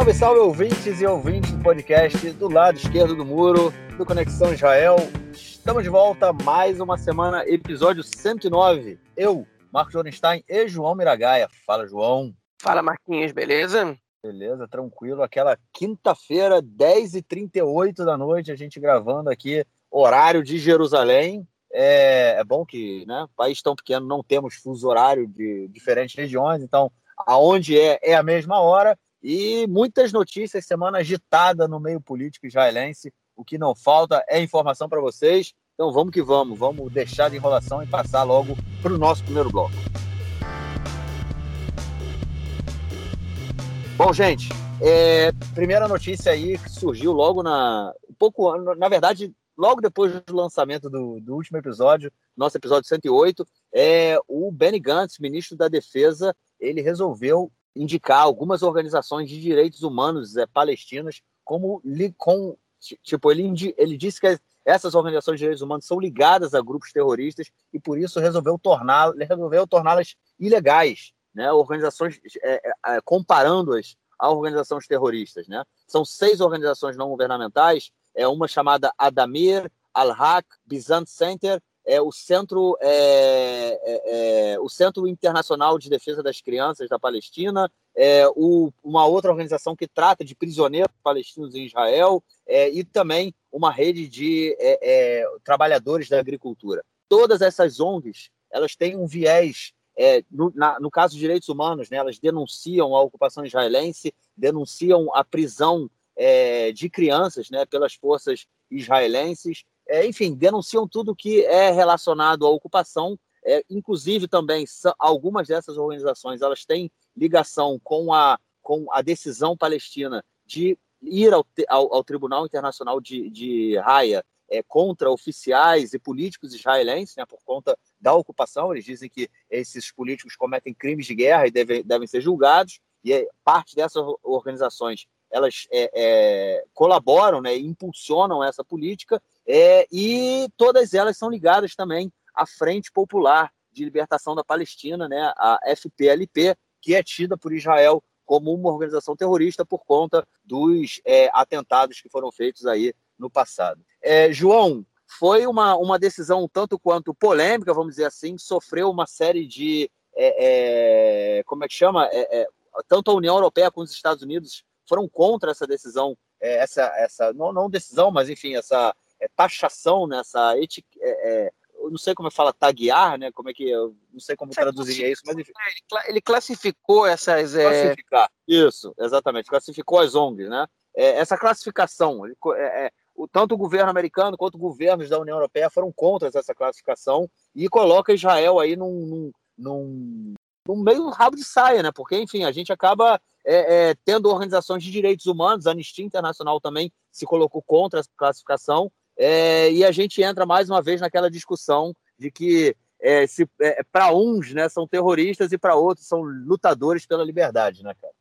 Salve, salve ouvintes e ouvintes do podcast do lado esquerdo do muro do Conexão Israel. Estamos de volta mais uma semana, episódio 109. Eu, Marcos Jorenstein e João Miragaia. Fala, João. Fala, Marquinhos, beleza? Beleza, tranquilo. Aquela quinta-feira, 10h38 da noite, a gente gravando aqui, horário de Jerusalém. É, é bom que, né, país tão pequeno, não temos fuso horário de diferentes regiões, então aonde é, é a mesma hora. E muitas notícias, semana agitada no meio político israelense. O que não falta é informação para vocês. Então vamos que vamos, vamos deixar de enrolação e passar logo para o nosso primeiro bloco. Bom, gente, é, primeira notícia aí que surgiu logo na. Um pouco, na verdade, logo depois do lançamento do, do último episódio, nosso episódio 108, é, o Benny Gantz, ministro da Defesa, ele resolveu indicar algumas organizações de direitos humanos é, palestinas como com tipo ele ele disse que essas organizações de direitos humanos são ligadas a grupos terroristas e por isso resolveu torná resolveu torná-las ilegais né? Organizações é, é, comparando-as a organizações terroristas né? São seis organizações não governamentais é uma chamada Adamir Al-Haq Bizant Center é o centro é, é, é, o Centro Internacional de Defesa das Crianças da Palestina, é, o, uma outra organização que trata de prisioneiros palestinos em Israel é, e também uma rede de é, trabalhadores da agricultura. Todas essas ONGs elas têm um viés no, na, no, caso de direitos humanos, né, elas denunciam a ocupação israelense, denunciam a prisão de crianças né, pelas forças israelenses é, enfim, denunciam tudo que é relacionado à ocupação. É, inclusive também algumas dessas organizações elas têm ligação com a, com a decisão palestina de ir ao, ao, ao Tribunal Internacional de, de Haia é, contra oficiais e políticos israelenses, né, por conta da ocupação. Eles dizem que esses políticos cometem crimes de guerra e devem, devem ser julgados. E é, parte dessas organizações elas é, é, colaboram, né, impulsionam essa política é, e todas elas são ligadas também à Frente Popular de Libertação da Palestina, né, a FPLP, que é tida por Israel como uma organização terrorista por conta dos é, atentados que foram feitos aí no passado. É, João, foi uma, uma decisão tanto quanto polêmica, vamos dizer assim, sofreu uma série de. É, como é que chama? Tanto a União Europeia como os Estados Unidos foram contra essa decisão, é, essa, essa não, não decisão, mas enfim, essa é, taxação, nessa né, é, eu não sei como é fala taguear, né? Como é que eu não sei como traduzir isso, mas enfim. Ele classificou essas. Classificar, isso, exatamente. Classificou as ONGs, né? essa classificação, ele, o, tanto o governo americano quanto governos da União Europeia foram contra essa classificação e coloca Israel aí num, num, num, num meio rabo de saia, né? Porque, enfim, a gente acaba é, é, tendo organizações de direitos humanos, a Anistia Internacional também se colocou contra essa classificação, é, e a gente entra mais uma vez naquela discussão de que é, é, para uns né, são terroristas e para outros são lutadores pela liberdade, né, cara?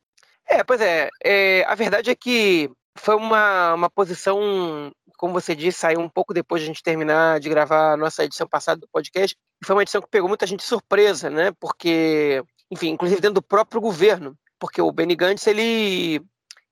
É, pois é, é, a verdade é que foi uma, uma posição, como você disse, saiu um pouco depois de a gente terminar de gravar a nossa edição passada do podcast, e foi uma edição que pegou muita gente surpresa, né? Porque, enfim, inclusive dentro do próprio governo, porque o Benny Gantz, ele,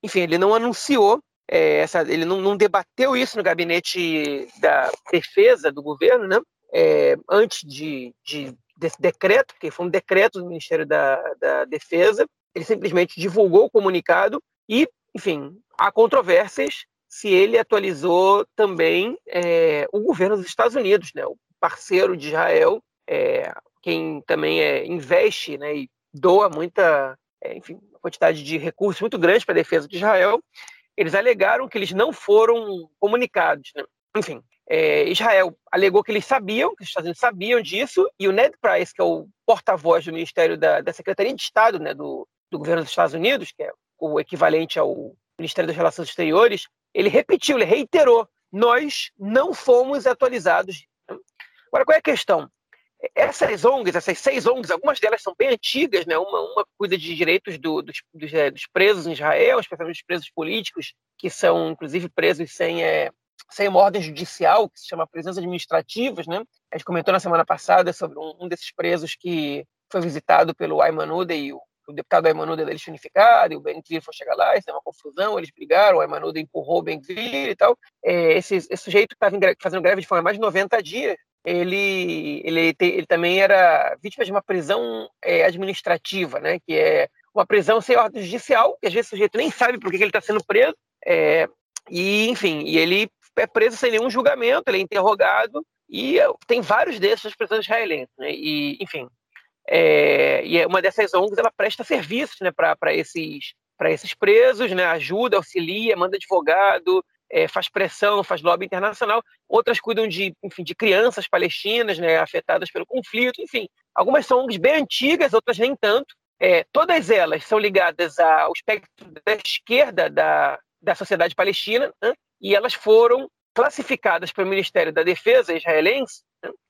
enfim, ele não anunciou é, essa, ele não, não, debateu isso no gabinete da defesa do governo, né? É, antes de, de, desse decreto, que foi um decreto do Ministério da, da Defesa, ele simplesmente divulgou o comunicado e, enfim, há controvérsias se ele atualizou também é, o governo dos Estados Unidos, né? O parceiro de Israel, é, quem também é, investe, né? E doa muita é, enfim, quantidade de recursos muito grande para a defesa de Israel, eles alegaram que eles não foram comunicados. Né? Enfim, é, Israel alegou que eles sabiam, que os Estados Unidos sabiam disso, e o Ned Price, que é o porta-voz do Ministério da, da, Secretaria de Estado né, do, do governo dos Estados Unidos, que é o equivalente ao Ministério das Relações Exteriores, ele repetiu, ele reiterou: nós não fomos atualizados. Agora, qual é a questão? essas ONGs, essas seis ONGs, algumas delas são bem antigas, né? Uma, uma cuida de direitos do, dos, dos, é, dos, presos em Israel, especialmente os presos políticos, que são inclusive presos sem, é, sem uma ordem judicial, que se chama presença administrativas, né? A gente comentou na semana passada sobre um, um desses presos que foi visitado pelo Ayman Uda e o o deputado Aymanuda deles unificado, e o Ben foi chegar lá, isso é uma confusão, eles brigaram, o Aymanuda empurrou o Ben e tal. É, esse, esse sujeito que estava fazendo greve de há mais de 90 dias, ele, ele, ele também era vítima de uma prisão é, administrativa, né, que é uma prisão sem ordem judicial, que às vezes o sujeito nem sabe por que ele está sendo preso, é, e enfim, e ele é preso sem nenhum julgamento, ele é interrogado, e tem vários desses nas prisões israelenses, né, e enfim, é, e é uma dessas ONGs ela presta serviços né, para esses, esses presos, né, ajuda, auxilia, manda advogado, é, faz pressão, faz lobby internacional. Outras cuidam de, enfim, de crianças palestinas né, afetadas pelo conflito. Enfim, algumas são ONGs bem antigas, outras nem tanto. É, todas elas são ligadas ao espectro da esquerda da, da sociedade palestina né, e elas foram classificadas pelo Ministério da Defesa israelense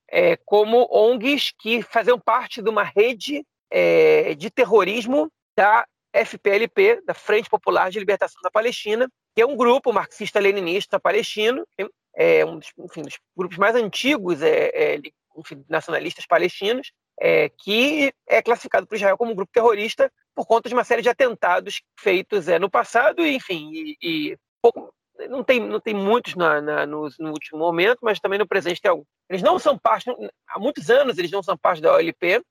é, como ONGs que faziam parte de uma rede é, de terrorismo da FPLP, da Frente Popular de Libertação da Palestina, que é um grupo marxista-leninista palestino, é um dos, enfim, dos grupos mais antigos é, é, enfim, nacionalistas palestinos, é, que é classificado por Israel como um grupo terrorista por conta de uma série de atentados feitos é, no passado, enfim, e, e pouco, não tem, não tem muitos na, na, no, no, último momento, mas também no presente tem alguns. Eles não são parte, há muitos anos eles não são parte da OLP,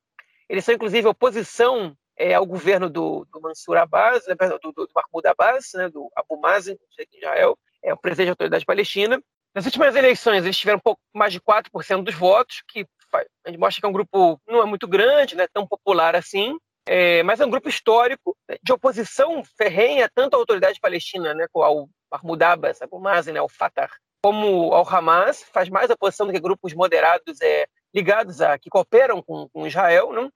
eles são inclusive oposição é, ao governo do, do Mansur Abbas, né, do, do, do Mahmoud Abbas, né, do Abu Mazen, de Israel, é o presidente da autoridade palestina. Nas últimas eleições eles tiveram um pouco mais de 4% dos votos, que a gente mostra que é um grupo não é muito grande, não é tão popular assim, é, mas é um grupo histórico de oposição ferrenha tanto à autoridade palestina, né, ao Mahmoud Abbas, Abu Mazen, né, ao Fatah, como ao Hamas, faz mais oposição do que grupos moderados é, ligados a que cooperam com, com Israel, não?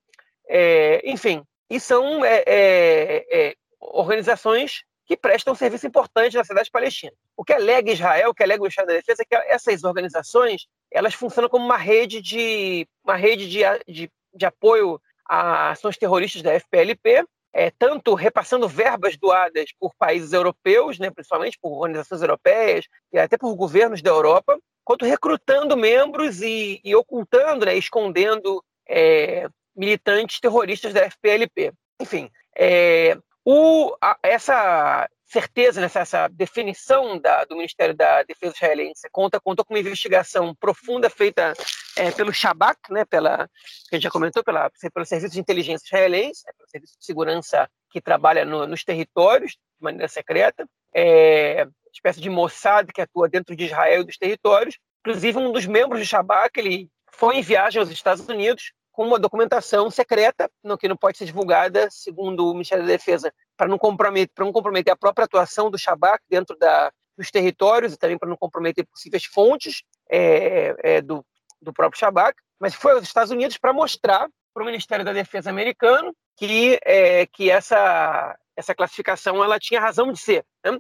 É, enfim, e são é, organizações que prestam um serviço importante na cidade palestina. O que alega Israel, o que alega o Estado da Defesa, é que essas organizações elas funcionam como uma rede de uma rede de, de, de apoio a ações terroristas da FPLP, é, tanto repassando verbas doadas por países europeus, né, principalmente por organizações europeias e até por governos da Europa, quanto recrutando membros e, e ocultando, né, escondendo é, militantes terroristas da FPLP. Enfim, é, o, a, essa certeza, né, essa definição da, do Ministério da Defesa israelense conta, contou com uma investigação profunda feita é, pelo Shabak, né, pela, que a gente já comentou, pela, pelo Serviço de Inteligência Israelense, né, pelo Serviço de Segurança que trabalha no, nos territórios de maneira secreta, é, espécie de Mossad que atua dentro de Israel e dos territórios. Inclusive, um dos membros do Shabak ele foi em viagem aos Estados Unidos com uma documentação secreta, no que não pode ser divulgada, segundo o Ministério da Defesa, para não comprometer, para não comprometer a própria atuação do Shabak dentro da, dos territórios e também para não comprometer possíveis fontes é, é, do, do próprio Shabak, mas foi aos Estados Unidos para mostrar para o Ministério da Defesa americano que, é, que essa, essa classificação ela tinha razão de ser. Né?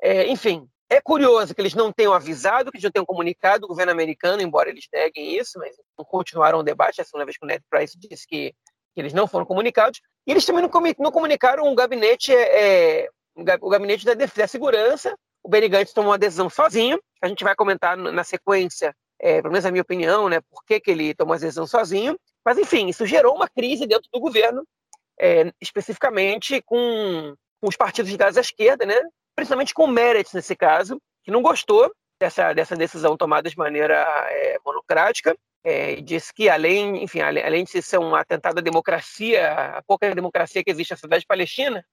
É, enfim, é curioso que eles não tenham avisado, que eles não tenham comunicado o governo americano, embora eles neguem isso, mas continuaram o debate. A segunda vez que o Ned Price disse que, que eles não foram comunicados. E eles também não, não comunicaram o gabinete, é, é o gabinete da, da segurança. O Benny Gantz tomou uma decisão sozinho. A gente vai comentar na sequência, é, pelo menos a minha opinião, né, por que, que ele tomou a decisão sozinho. Mas, enfim, isso gerou uma crise dentro do governo, é, especificamente com, com os partidos ligados à esquerda, né, principalmente com o Meretz nesse caso, que não gostou dessa, dessa decisão tomada de maneira é, monocrática, é, disse que além, enfim, além, além, de ser um atentado à democracia, a pouca democracia que existe na cidade palestina,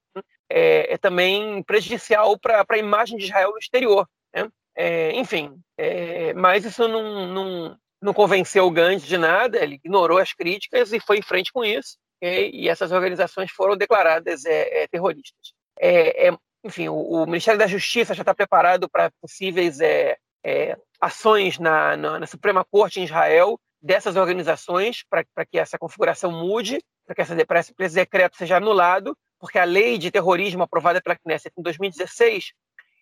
é, é também prejudicial para a imagem de Israel no exterior. Né? É, enfim, é, mas isso não, não, não convenceu o Gandhi de nada, ele ignorou as críticas e foi em frente com isso, e, essas organizações foram declaradas é, terroristas. É, é, enfim, o, o Ministério da Justiça já está preparado para possíveis é, é, ações na, na, na, Suprema Corte em Israel dessas organizações para que essa configuração mude, para que essa, esse decreto seja anulado, porque a lei de terrorismo aprovada pela Knesset em 2016,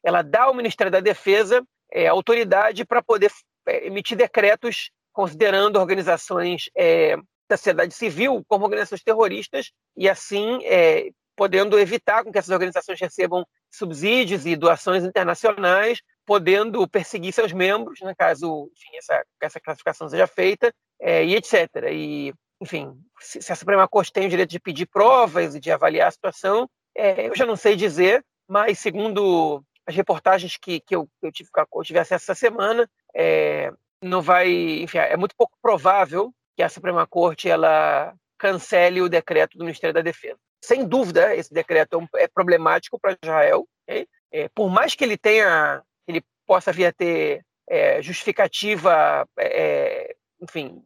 ela dá ao Ministério da Defesa é, autoridade para poder é, emitir decretos considerando organizações é, da sociedade civil como organizações terroristas e assim é, podendo evitar com que essas organizações recebam subsídios e doações internacionais, podendo perseguir seus membros, né, caso enfim, essa, essa classificação seja feita, é, e etc. E, enfim, se, se, a Suprema Corte tem o direito de pedir provas e de avaliar a situação, é, eu já não sei dizer, mas segundo as reportagens que, que eu, eu, tive, eu tive acesso essa semana, é, não vai, enfim, é muito pouco provável que a Suprema Corte ela cancele o decreto do Ministério da Defesa. Sem dúvida, esse decreto é, é problemático para Israel. Okay? É, por mais que ele tenha, ele possa vir a ter é, justificativa, é, enfim,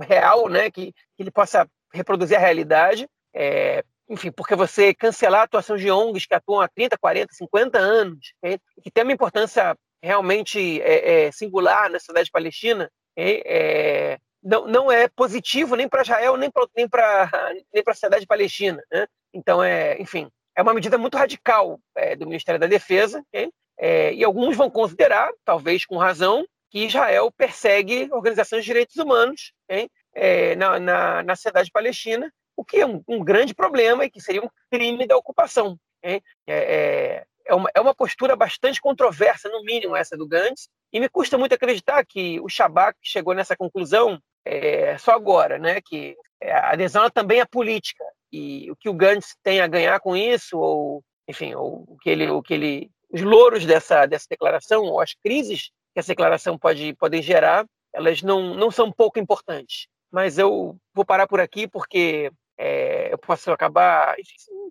real, né, que, que, ele possa reproduzir a realidade, é, enfim, porque você cancelar a atuação de ONGs que atuam há 30, 40, 50 anos, okay? que tem uma importância realmente é, é, singular na sociedade palestina, é, não, não é positivo nem para Israel, nem para nem nem a sociedade palestina. Né? Então, é, enfim, é uma medida muito radical é, do Ministério da Defesa, é, e alguns vão considerar, talvez com razão, que Israel persegue organizações de direitos humanos é, na, na, na, sociedade palestina, o que é um, um, grande problema e que seria um crime da ocupação. É, é, é, uma, é uma postura bastante controversa, no mínimo, essa do Gantz, e me custa muito acreditar que o Shabak chegou nessa conclusão é, só agora, né? Que a adesão também é política e o que o Gantz tem a ganhar com isso, ou enfim, ou o que ele, o que ele, os louros dessa dessa declaração, ou as crises que essa declaração pode podem gerar, elas não não são pouco importantes. Mas eu vou parar por aqui porque é, eu posso acabar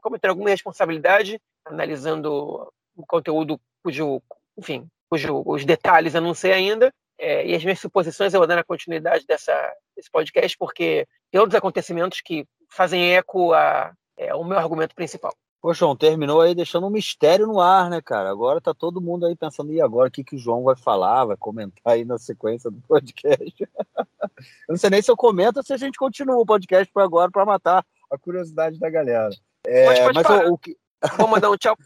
cometendo alguma responsabilidade analisando o conteúdo cujo, enfim, cujo os detalhes eu não sei ainda, é, e as minhas suposições eu vou dar na continuidade dessa, desse podcast, porque tem outros acontecimentos que fazem eco a, é, ao meu argumento principal. Pô, João, terminou aí deixando um mistério no ar, né, cara? Agora tá todo mundo aí pensando, e agora o que, que o João vai falar, vai comentar aí na sequência do podcast. eu não sei nem se eu comento ou se a gente continua o podcast por agora para matar a curiosidade da galera. É, pode, pode mas o, o que... Vou mandar um tchau.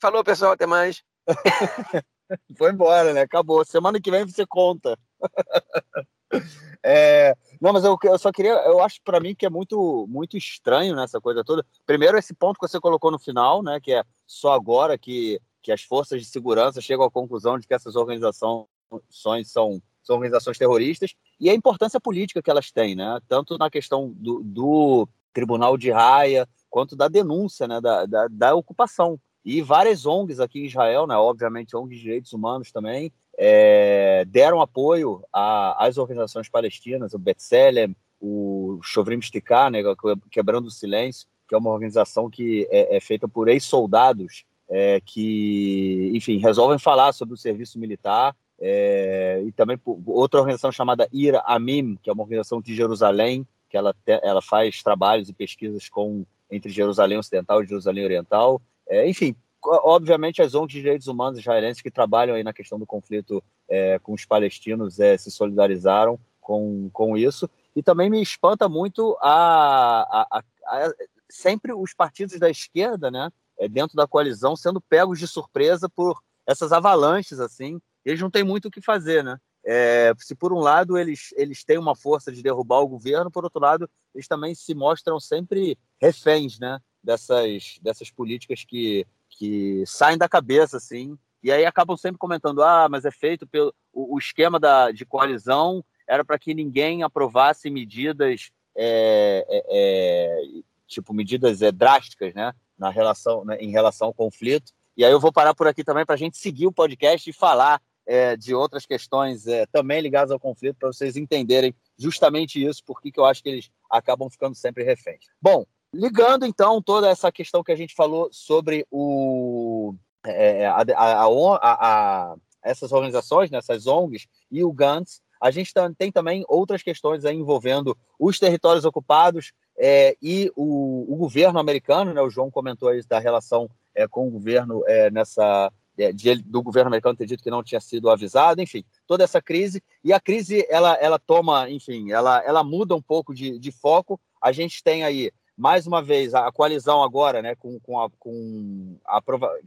Falou, pessoal, até mais. Foi embora, né? Acabou. Semana que vem você conta. é, não, mas eu, eu, só queria, eu acho para mim que é muito, muito estranho nessa coisa toda. Primeiro, esse ponto que você colocou no final, né? Que é só agora que, que as forças de segurança chegam à conclusão de que essas organizações são, são organizações terroristas e a importância política que elas têm, né? Tanto na questão do, do Tribunal de Raia quanto da denúncia, né? Da, da, da ocupação. E várias ONGs aqui em Israel, né, obviamente ONGs de direitos humanos também, é, deram apoio às organizações palestinas, o Betselem, o Shovrim Stikar, né, Quebrando o Silêncio, que é uma organização que é, é feita por ex-soldados é, que, enfim, resolvem falar sobre o serviço militar, é, e também por outra organização chamada Ira Amim, que é uma organização de Jerusalém, que ela, te, ela faz trabalhos e pesquisas com entre Jerusalém Ocidental e Jerusalém Oriental. É, enfim, obviamente as ONGs de direitos humanos israelenses que trabalham aí na questão do conflito é, com os palestinos é, se solidarizaram com, com isso. E também me espanta muito a, a, a, a sempre os partidos da esquerda, né, é, dentro da coalizão, sendo pegos de surpresa por essas avalanches, assim. Eles não têm muito o que fazer, né? É, se por um lado eles, eles têm uma força de derrubar o governo, por outro lado eles também se mostram sempre reféns, né? dessas, dessas políticas que, que saem da cabeça, assim, e aí acabam sempre comentando, ah, mas é feito pelo o, esquema da, de coalizão era para que ninguém aprovasse medidas é, é, é, tipo medidas é, drásticas, né, na relação, né, em relação ao conflito. E aí eu vou parar por aqui também para a gente seguir o podcast e falar é, de outras questões é, também ligadas ao conflito para vocês entenderem justamente isso, porque que eu acho que eles acabam ficando sempre reféns. Bom, Ligando, então, toda essa questão que a gente falou sobre o, é, a, a, a, essas organizações, né, essas ONGs e o GANTS, a gente tem também outras questões envolvendo os territórios ocupados é, e o, o, governo americano, né, o João comentou aí da relação é, com o governo é, nessa é, de, do governo americano ter dito que não tinha sido avisado, enfim, toda essa crise e a crise ela, ela toma, enfim, ela, ela muda um pouco de, de foco. A gente tem aí mais uma vez, a, coalizão agora, né, com, com, a, com a,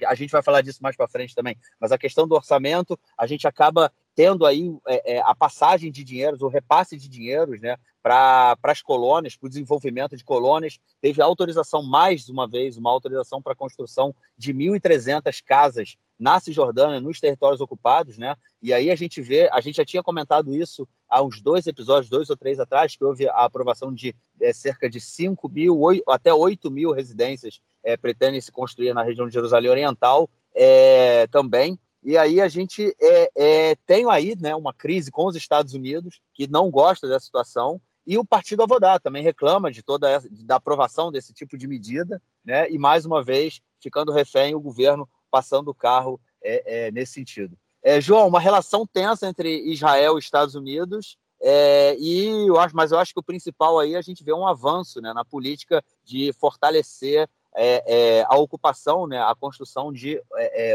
a gente vai falar disso mais para frente também, mas a questão do orçamento, a gente acaba tendo aí é, é, a passagem de dinheiros, o repasse de dinheiros, né, para as colônias, para o desenvolvimento de colônias. Teve autorização, mais uma vez, uma autorização para a construção de 1.300 casas na Cisjordânia, nos territórios ocupados, né? E aí a gente vê, a gente já tinha comentado isso há uns dois episódios, dois ou três atrás, que houve a aprovação de é, cerca de 5 mil, 8, até 8 mil residências é, pretendem se construir na região de Jerusalém Oriental é, também. E aí a gente é, tem aí né, uma crise com os Estados Unidos, que não gosta dessa situação, e o Partido Avodá também reclama de toda essa, da aprovação desse tipo de medida, né? E mais uma vez ficando refém o governo passando o carro é, é, nesse sentido. É, João, uma relação tensa entre Israel e Estados Unidos. É, e eu acho, mas eu acho que o principal aí é a gente vê um avanço né, na política de fortalecer é, é, a ocupação, né, a construção de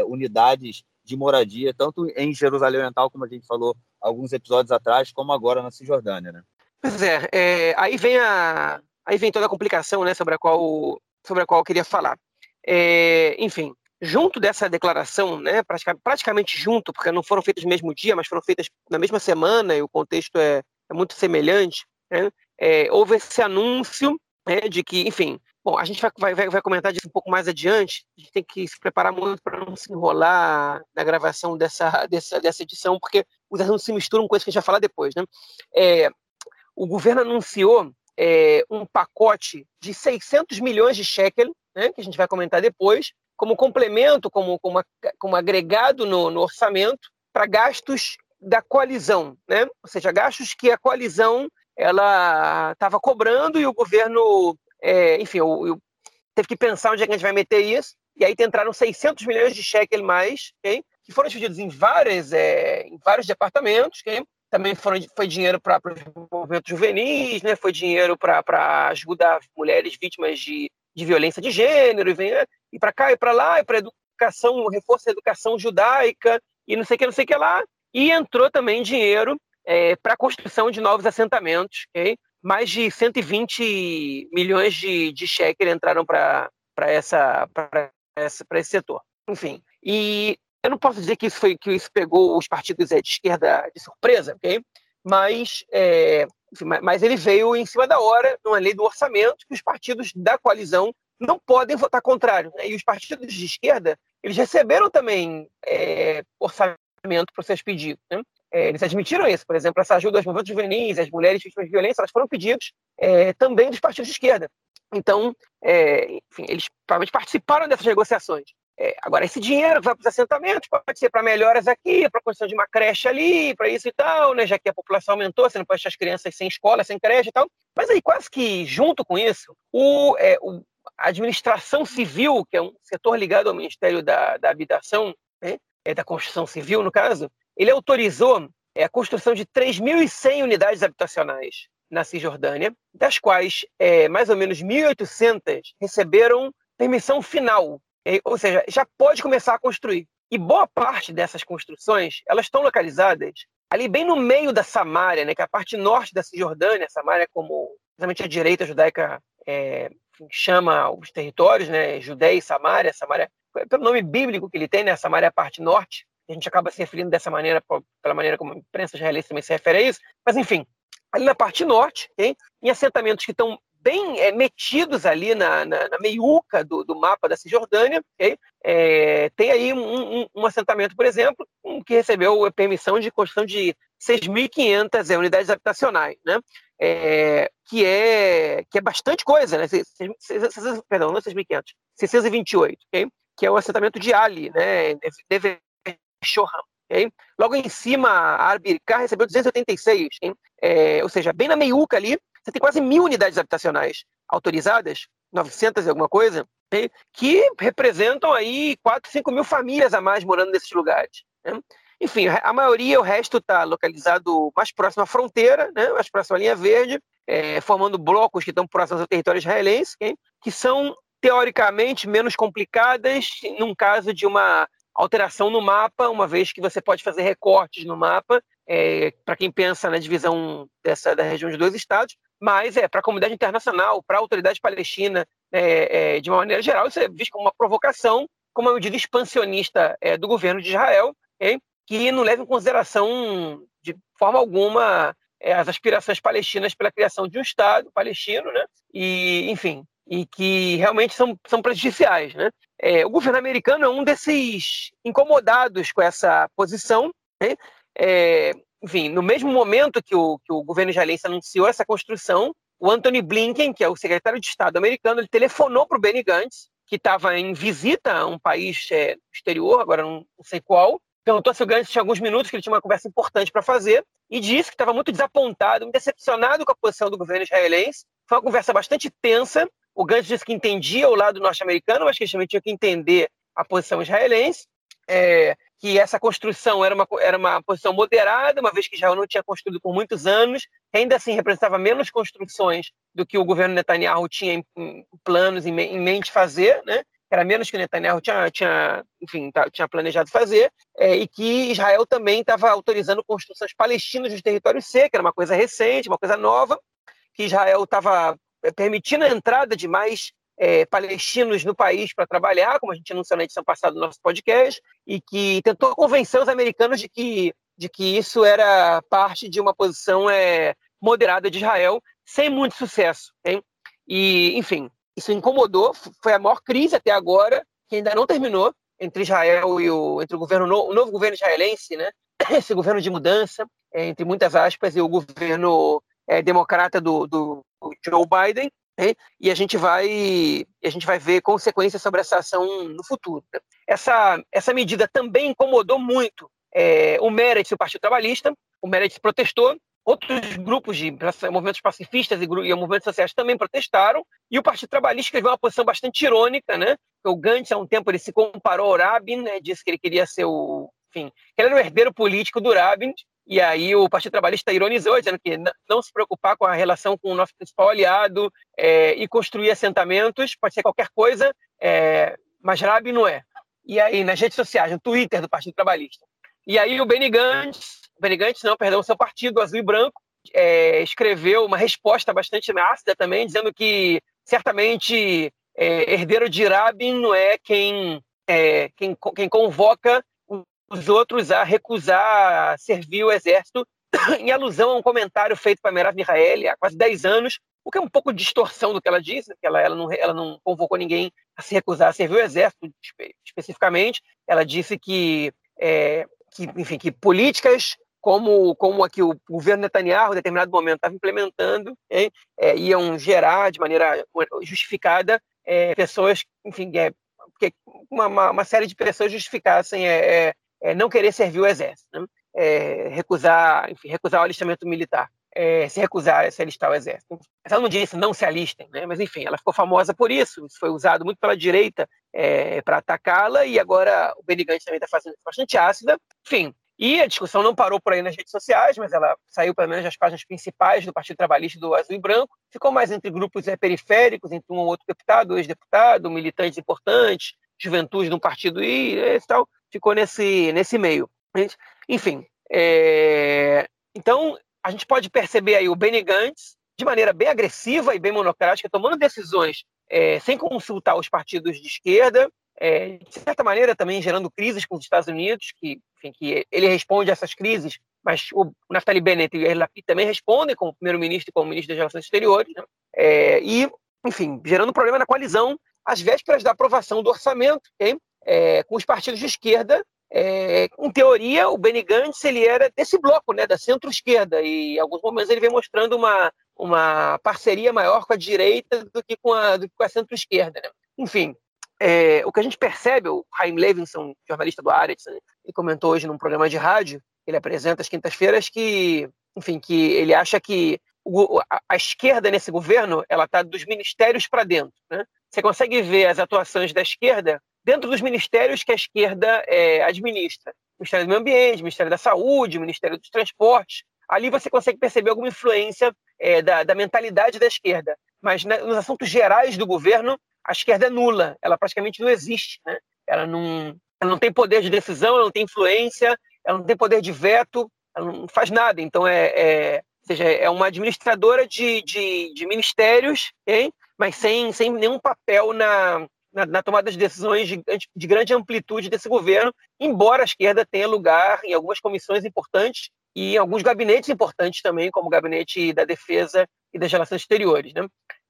unidades de moradia, tanto em Jerusalém Oriental, como a gente falou alguns episódios atrás, como agora na Cisjordânia. Né? Pois é, é, aí vem a aí vem toda a complicação, né, sobre a qual sobre a qual eu queria falar. É, enfim, junto dessa declaração, né, praticamente, junto, porque não foram feitas no mesmo dia, mas foram feitas na mesma semana e o contexto é, é muito semelhante. Né, é, houve esse anúncio né, de que, enfim, bom, a gente vai, vai, vai comentar disso um pouco mais adiante. A gente tem que se preparar muito para não se enrolar na gravação dessa, dessa, dessa edição, porque os assuntos se misturam com isso que a gente vai falar depois, né? É, o governo anunciou é, um pacote de 600 milhões de shekel, né, que a gente vai comentar depois, como complemento, como, como, como agregado no, no orçamento para gastos da coalizão, né? ou seja, gastos que a coalizão ela estava cobrando e o governo, é, enfim, eu, eu, teve que pensar onde é que a gente vai meter isso, e aí entraram 600 milhões de shekel mais, okay? que foram divididos em, várias, é, em vários departamentos, okay? também foram, foi dinheiro para o movimento juvenis, né? foi dinheiro para ajudar mulheres vítimas de, de violência de gênero, e, vem, né? e para cá e para lá, e para educação, reforço da educação judaica, e não sei o que, não sei o que lá. E entrou também dinheiro é, para a construção de novos assentamentos, okay? mais de 120 milhões de, de shekel entraram para essa, essa, esse setor. Enfim, e eu não posso dizer que isso foi que isso pegou os partidos é, de esquerda de surpresa, ok? Mas, é, mas ele veio em cima da hora, numa lei do orçamento, que os partidos da coalizão não podem votar contrário. Né? E os partidos de esquerda, eles receberam também é, orçamento para seus pedidos. Né? É, eles admitiram isso, por exemplo, essa ajuda aos movimentos juvenis, às mulheres vítimas de violência, elas foram pedidos é, também dos partidos de esquerda. Então, é, enfim, eles provavelmente participaram dessas negociações. É, agora, esse dinheiro que vai para os assentamentos pode ser para melhoras aqui, para a construção de uma creche ali, para isso e tal, né? já que a população aumentou, você não pode deixar as crianças sem escola, sem creche e tal. Mas aí, quase que junto com isso, o, é, o a administração civil, que é um setor ligado ao Ministério da, da Habitação, né? é da construção civil, no caso, ele autorizou é, a construção de 3.100 unidades habitacionais na Cisjordânia, das quais é, mais ou menos 1.800 receberam permissão final ou seja, já pode começar a construir. E boa parte dessas construções, elas estão localizadas ali bem no meio da Samária, né, que é a parte norte da Cisjordânia, Samária como exatamente a direita judaica é, chama os territórios, né, Judéia e Samária, Samária pelo nome bíblico que ele tem, né, Samária é a parte norte, a gente acaba se referindo dessa maneira, pela maneira como a imprensa israelense também se refere a isso, mas enfim, ali na parte norte, em assentamentos que estão bem é, metidos ali na, na, na meiuca do, do, mapa da Cisjordânia. Okay? É, tem aí um, um, um, assentamento, por exemplo, que recebeu permissão de construção de 6.500 é, unidades habitacionais, né? É, que, é, que é bastante coisa, né? perdão, não é 6.500, 628, okay? que é o assentamento de Ali, né? Deve Okay? Logo em cima, a Arbirká recebeu 286, okay? é, ou seja, bem na meiuca ali, você tem quase mil unidades habitacionais autorizadas, 900 e alguma coisa, né, que representam aí 4, 5 mil famílias a mais morando nesses lugares. Né? Enfim, a maioria, o resto está localizado mais próximo à fronteira, né, mais próximo à linha verde, é, formando blocos que estão próximos ao território israelense, que são teoricamente menos complicadas num caso de uma alteração no mapa, uma vez que você pode fazer recortes no mapa, é, para quem pensa na divisão dessa da região de dois estados, mas é para a comunidade internacional, para a autoridade palestina, é, é, de uma maneira geral, isso é visto como uma provocação, como uma medida expansionista é, do governo de Israel, que não leva em consideração de forma alguma é, as aspirações palestinas pela criação de um Estado palestino, né? E, enfim, e que realmente são, são prejudiciais. Né? É, o governo americano é um desses incomodados com essa posição. Né? Enfim, no mesmo momento que o, que o governo israelense anunciou essa construção, o Anthony Blinken, que é o secretário de Estado americano, ele telefonou para o Benny Gantz, que estava em visita a um país é, exterior, agora não, sei qual, perguntou se o Gantz tinha alguns minutos, que ele tinha uma conversa importante para fazer, e disse que estava muito desapontado, muito decepcionado com a posição do governo israelense. Foi uma conversa bastante tensa. O Gantz disse que entendia o lado norte-americano, mas que também tinha que entender a posição israelense. É, que essa construção era uma, era uma posição moderada, uma vez que Israel não tinha construído por muitos anos, ainda assim representava menos construções do que o governo Netanyahu tinha em, em planos, em, em, mente fazer, né? era menos que o Netanyahu tinha, tinha, enfim, tá, tinha planejado fazer, é, e que Israel também estava autorizando construções palestinas nos territórios C, que era uma coisa recente, uma coisa nova, que Israel estava é, permitindo a entrada de mais é, palestinos no país para trabalhar, como a gente anunciou na edição passada do nosso podcast, e que tentou convencer os americanos de que, de que isso era parte de uma posição é, moderada de Israel, sem muito sucesso. Hein? E, enfim, isso incomodou, foi a maior crise até agora, que ainda não terminou, entre Israel e o, entre o governo o novo governo israelense, né? Esse governo de mudança, entre muitas aspas, e o governo é, democrata do, do Joe Biden? E a gente vai a gente vai ver consequências sobre essa ação no futuro. Né? Essa essa medida também incomodou muito é, o Meretz, o Partido Trabalhista. O Meretz protestou. Outros grupos de movimentos pacifistas e, e movimentos sociais também protestaram. E o Partido Trabalhista escreveu uma posição bastante irônica, né? O Gantz, há um tempo, ele se comparou ao Rabin, né? disse que ele queria ser o, enfim, que ele era o herdeiro político do Rabin, e aí o Partido Trabalhista ironizou, dizendo que não se preocupar com a relação com o nosso principal aliado é, e construir assentamentos, pode ser qualquer coisa, é, mas Rabi não é. E aí, nas redes sociais, no Twitter do Partido Trabalhista. E aí o Benny Gantz, Benny Gantz não, perdão, seu partido, Azul e Branco, é, escreveu uma resposta bastante ácida também, dizendo que certamente é, herdeiro de Rabin não é quem, é, quem, quem convoca os outros a recusar servir o exército, em alusão a um comentário feito para Merav Mihaeli há quase 10 anos, o que é um pouco de distorção do que ela disse, que ela, ela, não, ela não convocou ninguém a se recusar a servir o exército espe especificamente. Ela disse que, é, que, enfim, que políticas como, como aqui o governo Netanyahu, em determinado momento, estava implementando, é, iam gerar de maneira justificada é, pessoas, enfim, é, que uma, uma, série de pessoas justificassem é, é não querer servir o exército, né? é, recusar, enfim, recusar o alistamento militar, é, se recusar a se alistar ao exército. Ela não disse não se alistem, né? mas enfim, ela ficou famosa por isso. Isso foi usado muito pela direita é, para atacá-la e agora o Benny Gantz também está fazendo isso bastante ácida. Enfim, e a discussão não parou por aí nas redes sociais, mas ela saiu pelo menos das páginas principais do Partido Trabalhista do Azul e Branco. Ficou mais entre grupos é, periféricos, entre um ou outro deputado, ex-deputado, militantes importantes, juventude de um partido e, e tal ficou nesse, nesse meio. Enfim, é... então a gente pode perceber aí o Benny Gantz de maneira bem agressiva e bem monocrática, tomando decisões é, sem consultar os partidos de esquerda, é, de certa maneira também gerando crises com os Estados Unidos, que, enfim, que ele responde a essas crises, mas o Naftali Bennett e o Yair também respondem como primeiro-ministro e como ministro das Relações Exteriores, né? é, e, enfim, gerando problema na coalizão às vésperas da aprovação do orçamento, okay? É, com os partidos de esquerda. É, em teoria, o Benny Gantz ele era desse bloco, né, da centro-esquerda, e em alguns momentos ele vem mostrando uma, uma parceria maior com a direita do que com a, do que a centro-esquerda. Né? Enfim, é, o que a gente percebe, o Chaim Levinson, jornalista do Aretz, né, ele comentou hoje num programa de rádio, ele apresenta às quintas-feiras, que, enfim, que ele acha que o, a, a, esquerda nesse governo ela está dos ministérios para dentro. Né? Você consegue ver as atuações da esquerda dentro dos ministérios que a esquerda é, administra. Ministério do Meio Ambiente, Ministério da Saúde, Ministério dos Transportes. Ali você consegue perceber alguma influência é, da, da, mentalidade da esquerda. Mas né, nos assuntos gerais do governo, a esquerda é nula. Ela praticamente não existe. Né? Ela, não, ela não tem poder de decisão, ela não tem influência, ela não tem poder de veto, ela não faz nada. Então, é, é seja, é uma administradora de, de, de ministérios, hein? mas sem, sem nenhum papel na, na, na tomada de decisões de, de, grande amplitude desse governo, embora a esquerda tenha lugar em algumas comissões importantes e em alguns gabinetes importantes também, como o gabinete da defesa e das relações exteriores. Né?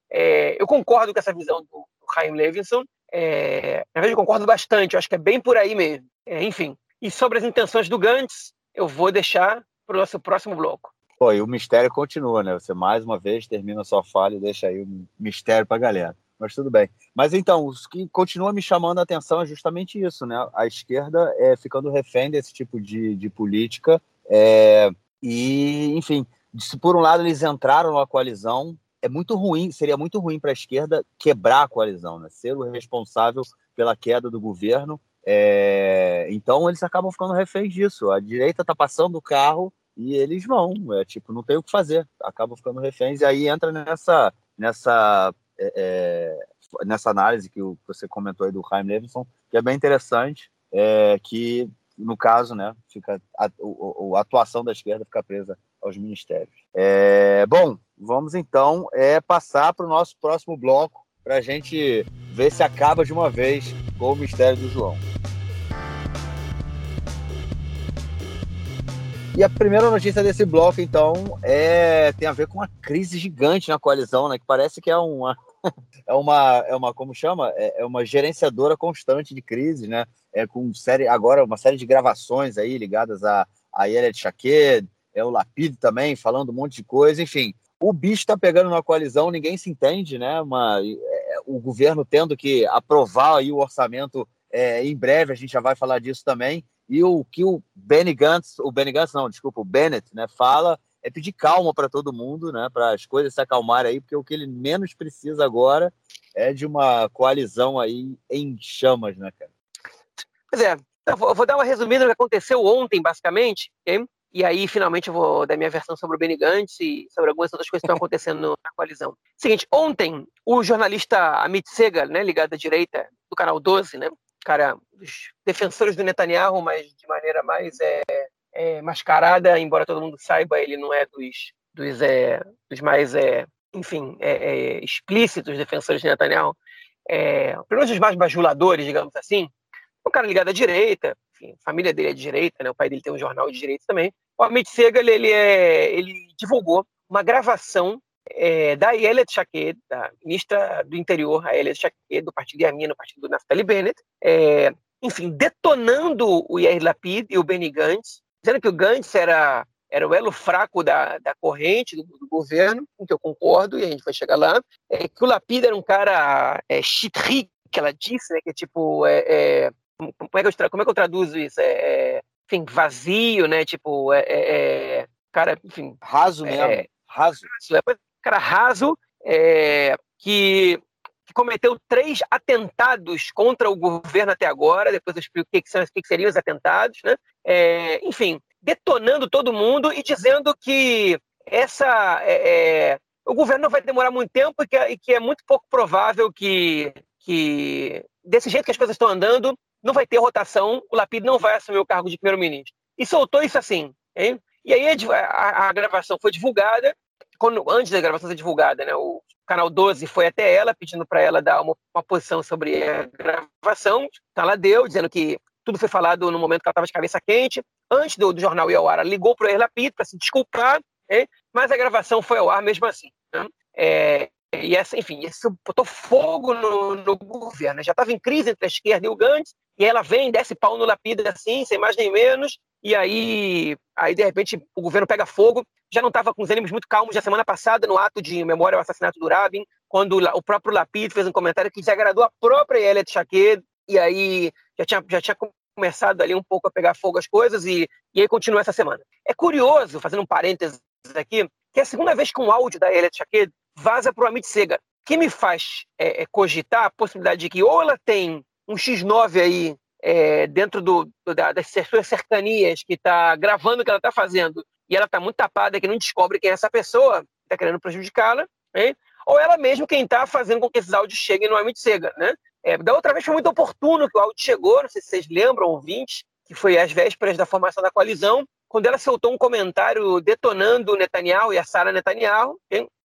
É, eu concordo com essa visão do, do Chaim Levinson. É, na verdade, eu concordo bastante. Eu acho que é bem por aí mesmo. É, enfim. E sobre as intenções do Gantz, eu vou deixar para o nosso próximo bloco. Pô, e o mistério continua, né? Você mais uma vez termina a sua fala e deixa aí um mistério para a galera. Mas tudo bem. Mas então, o que continua me chamando a atenção é justamente isso, né? A esquerda é ficando refém desse tipo de, de política. É, e, enfim, se por um lado eles entraram na coalizão, é muito ruim, seria muito ruim para a esquerda quebrar a coalizão, né? Ser o responsável pela queda do governo. É, então eles acabam ficando reféns disso. A direita está passando o carro e eles vão, é tipo, não tem o que fazer, acabam ficando reféns, e aí entra nessa, nessa, é, é nessa análise que você comentou aí do Chaim Levinson, que é bem interessante, é, que no caso, né, fica a, a, a, atuação da esquerda fica presa aos ministérios. É, bom, vamos então é, passar para o nosso próximo bloco para a gente ver se acaba de uma vez com o mistério do João. E a primeira notícia desse bloco, então, é tem a ver com uma crise gigante na coalizão, né? Que parece que é uma, é uma, é uma como chama? É, é uma gerenciadora constante de crise, né? É com série agora uma série de gravações aí ligadas a a de Shaked, é o Lapid também falando um monte de coisa, enfim. O bicho está pegando na coalizão, ninguém se entende, né? Uma, é, o governo tendo que aprovar aí o orçamento é, em breve, a gente já vai falar disso também. E o que o Benny Gantz, o Benny Gantz não, desculpa, o Bennett, né, fala é pedir calma para todo mundo, né, para as coisas se acalmarem aí, porque o que ele menos precisa agora é de uma coalizão aí em chamas, né, cara? Pois é, eu vou, dar uma resumida do que aconteceu ontem, basicamente, e aí finalmente eu vou dar minha versão sobre o Benny Gantz e sobre algumas outras coisas que estão acontecendo na coalizão. Seguinte, ontem o jornalista Amit Segal, né, ligado à direita do canal 12, né, cara, dos defensores do Netanyahu, mas de maneira mais é, é, mascarada, embora todo mundo saiba, ele não é dos, dos, é, dos mais, é, enfim, é, é, explícitos defensores de Netanyahu, é, pelo menos os mais bajuladores, digamos assim, um cara ligado à direita, enfim, a família dele é de direita, né, o pai dele tem um jornal de direita também. O Amit Segal, ele, é, ele divulgou uma gravação é, da Ayelet Shaked, da ministra do interior, a Ayelet Shaked, do partido Yamin, no partido do Naftali Bennett, é, enfim, detonando o Yair Lapid e o Benny Gantz, dizendo que o Gantz era, era o elo fraco da, da corrente do, do governo, com que eu concordo, e a gente vai chegar lá, é, que o Lapid era um cara é, chitri, que ela disse, né, que é tipo, é, é, como, é que eu, como é que eu traduzo isso? É, é enfim, vazio, né, tipo, é, é cara, enfim... Raso mesmo, raso. raso cara raso, é, que, que, cometeu três atentados contra o governo até agora, depois eu explico o que, que, são, o que, que seriam os atentados, né? É, enfim, detonando todo mundo e dizendo que essa é, é o governo não vai demorar muito tempo e que, e que, é muito pouco provável que, que, desse jeito que as coisas estão andando, não vai ter rotação, o Lapid não vai assumir o cargo de primeiro-ministro. E soltou isso assim. Hein? E aí a, a, gravação foi divulgada quando, antes da gravação ser divulgada, né, o canal 12 foi até ela, pedindo para ela dar uma, uma, posição sobre a gravação. Então ela deu, dizendo que tudo foi falado no momento que ela estava de cabeça quente. Antes do, do jornal ir ao ar, ela ligou para o Erlapito para se desculpar, né, mas a gravação foi ao ar mesmo assim. Né? É, e essa, enfim, isso botou fogo no, no governo. Já estava em crise entre a esquerda e o Gantz, e ela vem, desce pau no lapida assim, sem mais nem menos, e aí, aí de repente o governo pega fogo. Já não estava com os ânimos muito calmos. Já semana passada, no ato de memória ao assassinato do Rabin, quando o próprio Lapid fez um comentário que desagradou a própria Elia Shaked, e aí já tinha, já tinha começado ali um pouco a pegar fogo as coisas, e, e aí continua essa semana. É curioso, fazendo um parênteses aqui, que é a segunda vez que um áudio da Elia Shaked vaza para o Amit Segar, que me faz é, é, cogitar a possibilidade de que ou ela tem um X9 aí é, dentro do, da, das suas cercanias, que está gravando o que ela está fazendo, e ela está muito tapada, que não descobre quem é essa pessoa, está querendo prejudicá-la, ou ela mesmo quem está fazendo com que esses áudios cheguem no Amit Sega. Né? É, da outra vez foi muito oportuno que o áudio chegou, não sei se vocês lembram, ouvintes, que foi às vésperas da formação da coalizão, quando ela soltou um comentário detonando o Netanyahu e a Sara Netanyahu,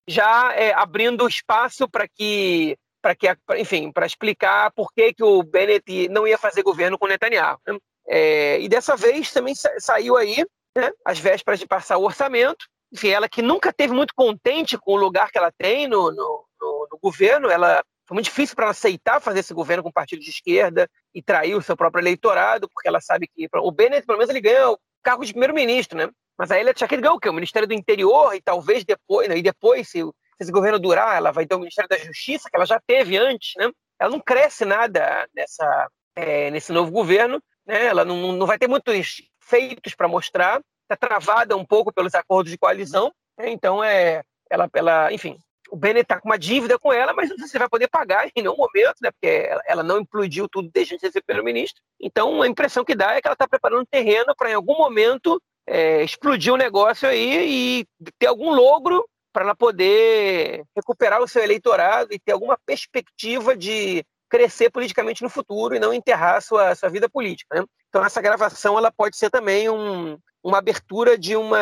já é, abrindo espaço para que para que, enfim, para explicar por que, que o Bennett não ia fazer governo com Netanyahu. Né? É, e dessa vez também sa saiu aí, né, às vésperas de passar o orçamento, enfim, ela que nunca teve muito contente com o lugar que ela tem no, no, no, no governo, ela foi muito difícil para ela aceitar fazer esse governo com partido de esquerda e trair o seu próprio eleitorado, porque ela sabe que o Bennett, pelo menos, ele ganha o cargo de primeiro-ministro, né? Mas a Elia Tchakir ganhou o quê? O Ministério do Interior e talvez depois, né? e depois, se, se esse governo durar, ela vai ter o Ministério da Justiça, que ela já teve antes, né? Ela não cresce nada nessa, é, nesse novo governo, né? Ela não, não vai ter muitos feitos para mostrar, está travada um pouco pelos acordos de coalizão, né? então é, ela, ela, enfim, o Bennett está com uma dívida com ela, mas não sei se vai poder pagar em nenhum momento, né? Porque ela não implodiu tudo desde antes de ser primeiro-ministro. Então, a impressão que dá é que ela está preparando terreno para, em algum momento, é, explodir o um negócio aí e ter algum logro para ela poder recuperar o seu eleitorado e ter alguma perspectiva de crescer politicamente no futuro e não enterrar sua, sua vida política. Né? Então, essa gravação ela pode ser também um, uma abertura de uma,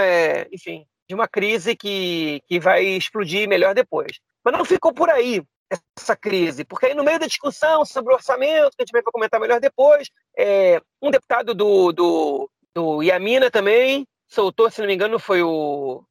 enfim, de uma crise que, que vai explodir melhor depois. Mas não ficou por aí essa crise, porque aí no meio da discussão sobre o orçamento, que a gente vai comentar melhor depois, é, um deputado do, do, do Yamina também soltou, se não me engano, foi o,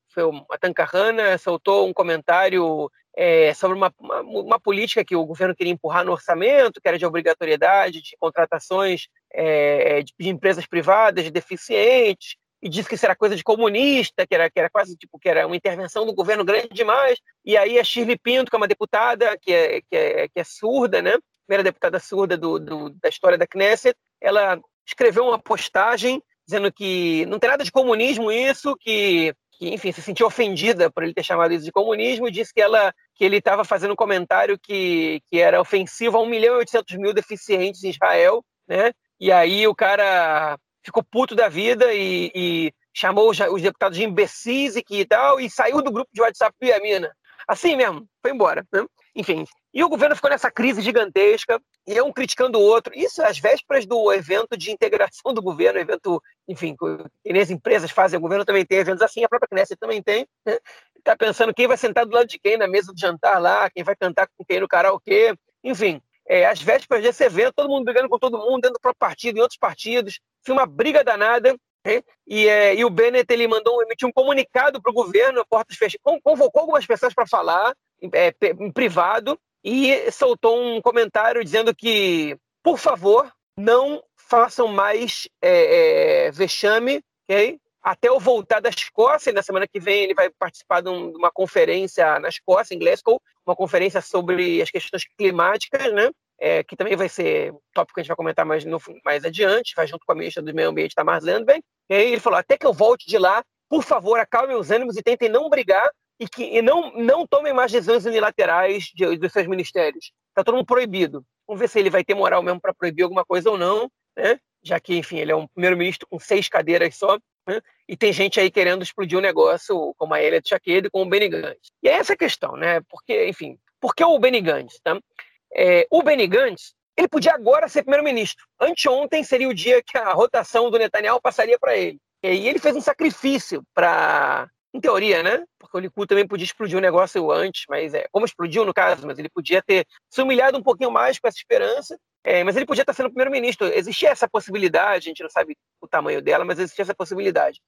Atancarrana, soltou um comentário é, sobre uma, uma, uma, política que o governo queria empurrar no orçamento, que era de obrigatoriedade de contratações é, de, de empresas privadas de deficientes, e disse que isso era coisa de comunista, que era, que era quase tipo que era uma intervenção do governo grande demais. E aí a Shirley Pinto, que é uma deputada que é, que é, que é surda, né? primeira deputada surda do, do, da história da Knesset, ela escreveu uma postagem dizendo que não tem nada de comunismo isso, que, que enfim, se sentiu ofendida por ele ter chamado isso de comunismo, e disse que, ela, que ele estava fazendo um comentário que, que era ofensivo a 1 milhão e 800 mil deficientes em Israel, né? E aí o cara ficou puto da vida e, e chamou os, os, deputados de imbecis e que tal, e saiu do grupo de WhatsApp do Iamina. Assim mesmo, foi embora. Né? Enfim, e o governo ficou nessa crise gigantesca, e um criticando o outro. Isso às vésperas do evento de integração do governo, evento, enfim, que as empresas fazem, o governo também tem eventos assim, a própria Knesset também tem. Né? Tá pensando quem vai sentar do lado de quem na mesa de jantar lá, quem vai cantar com quem no karaokê, enfim. É, às vésperas desse evento, todo mundo brigando com todo mundo, dentro do próprio partido, em outros partidos, foi uma briga danada. Né? E, é, e, o Bennett ele mandou emitir um comunicado para o governo, portas fechadas, convocou algumas pessoas para falar é, em privado e soltou um comentário dizendo que, por favor, não façam mais é, é vexame, okay? até eu voltar da Escócia. Na semana que vem ele vai participar de uma conferência na Escócia, em Glasgow, uma conferência sobre as questões climáticas, né? é, que também vai ser tópico que a gente vai comentar mais, no, mais adiante, vai junto com a ministra do Meio Ambiente, Tamar Zandberg. E aí ele falou: até que eu volte de lá, por favor, acalmem os ânimos e tentem não brigar e que e não, não tomem mais decisões unilaterais de, dos seus ministérios. Está todo mundo proibido. Vamos ver se ele vai ter moral mesmo para proibir alguma coisa ou não, né? já que, enfim, ele é um primeiro-ministro com seis cadeiras só. Né? E tem gente aí querendo explodir o um negócio, como a Elia de e com o Benny Gantz. E é essa a questão, né? Porque, enfim, por que o Benny Gantz? Tá? É, o Benny Gantz, ele podia agora ser primeiro-ministro. Anteontem seria o dia que a rotação do Netanyahu passaria para ele. E ele fez um sacrifício para, em teoria, né? Porque o Likud também podia explodir o negócio antes, mas é, como explodiu no caso, mas ele podia ter se humilhado um pouquinho mais com essa esperança. É, mas ele podia estar sendo primeiro-ministro. Existia essa possibilidade, a gente não sabe o tamanho dela, mas existia essa possibilidade.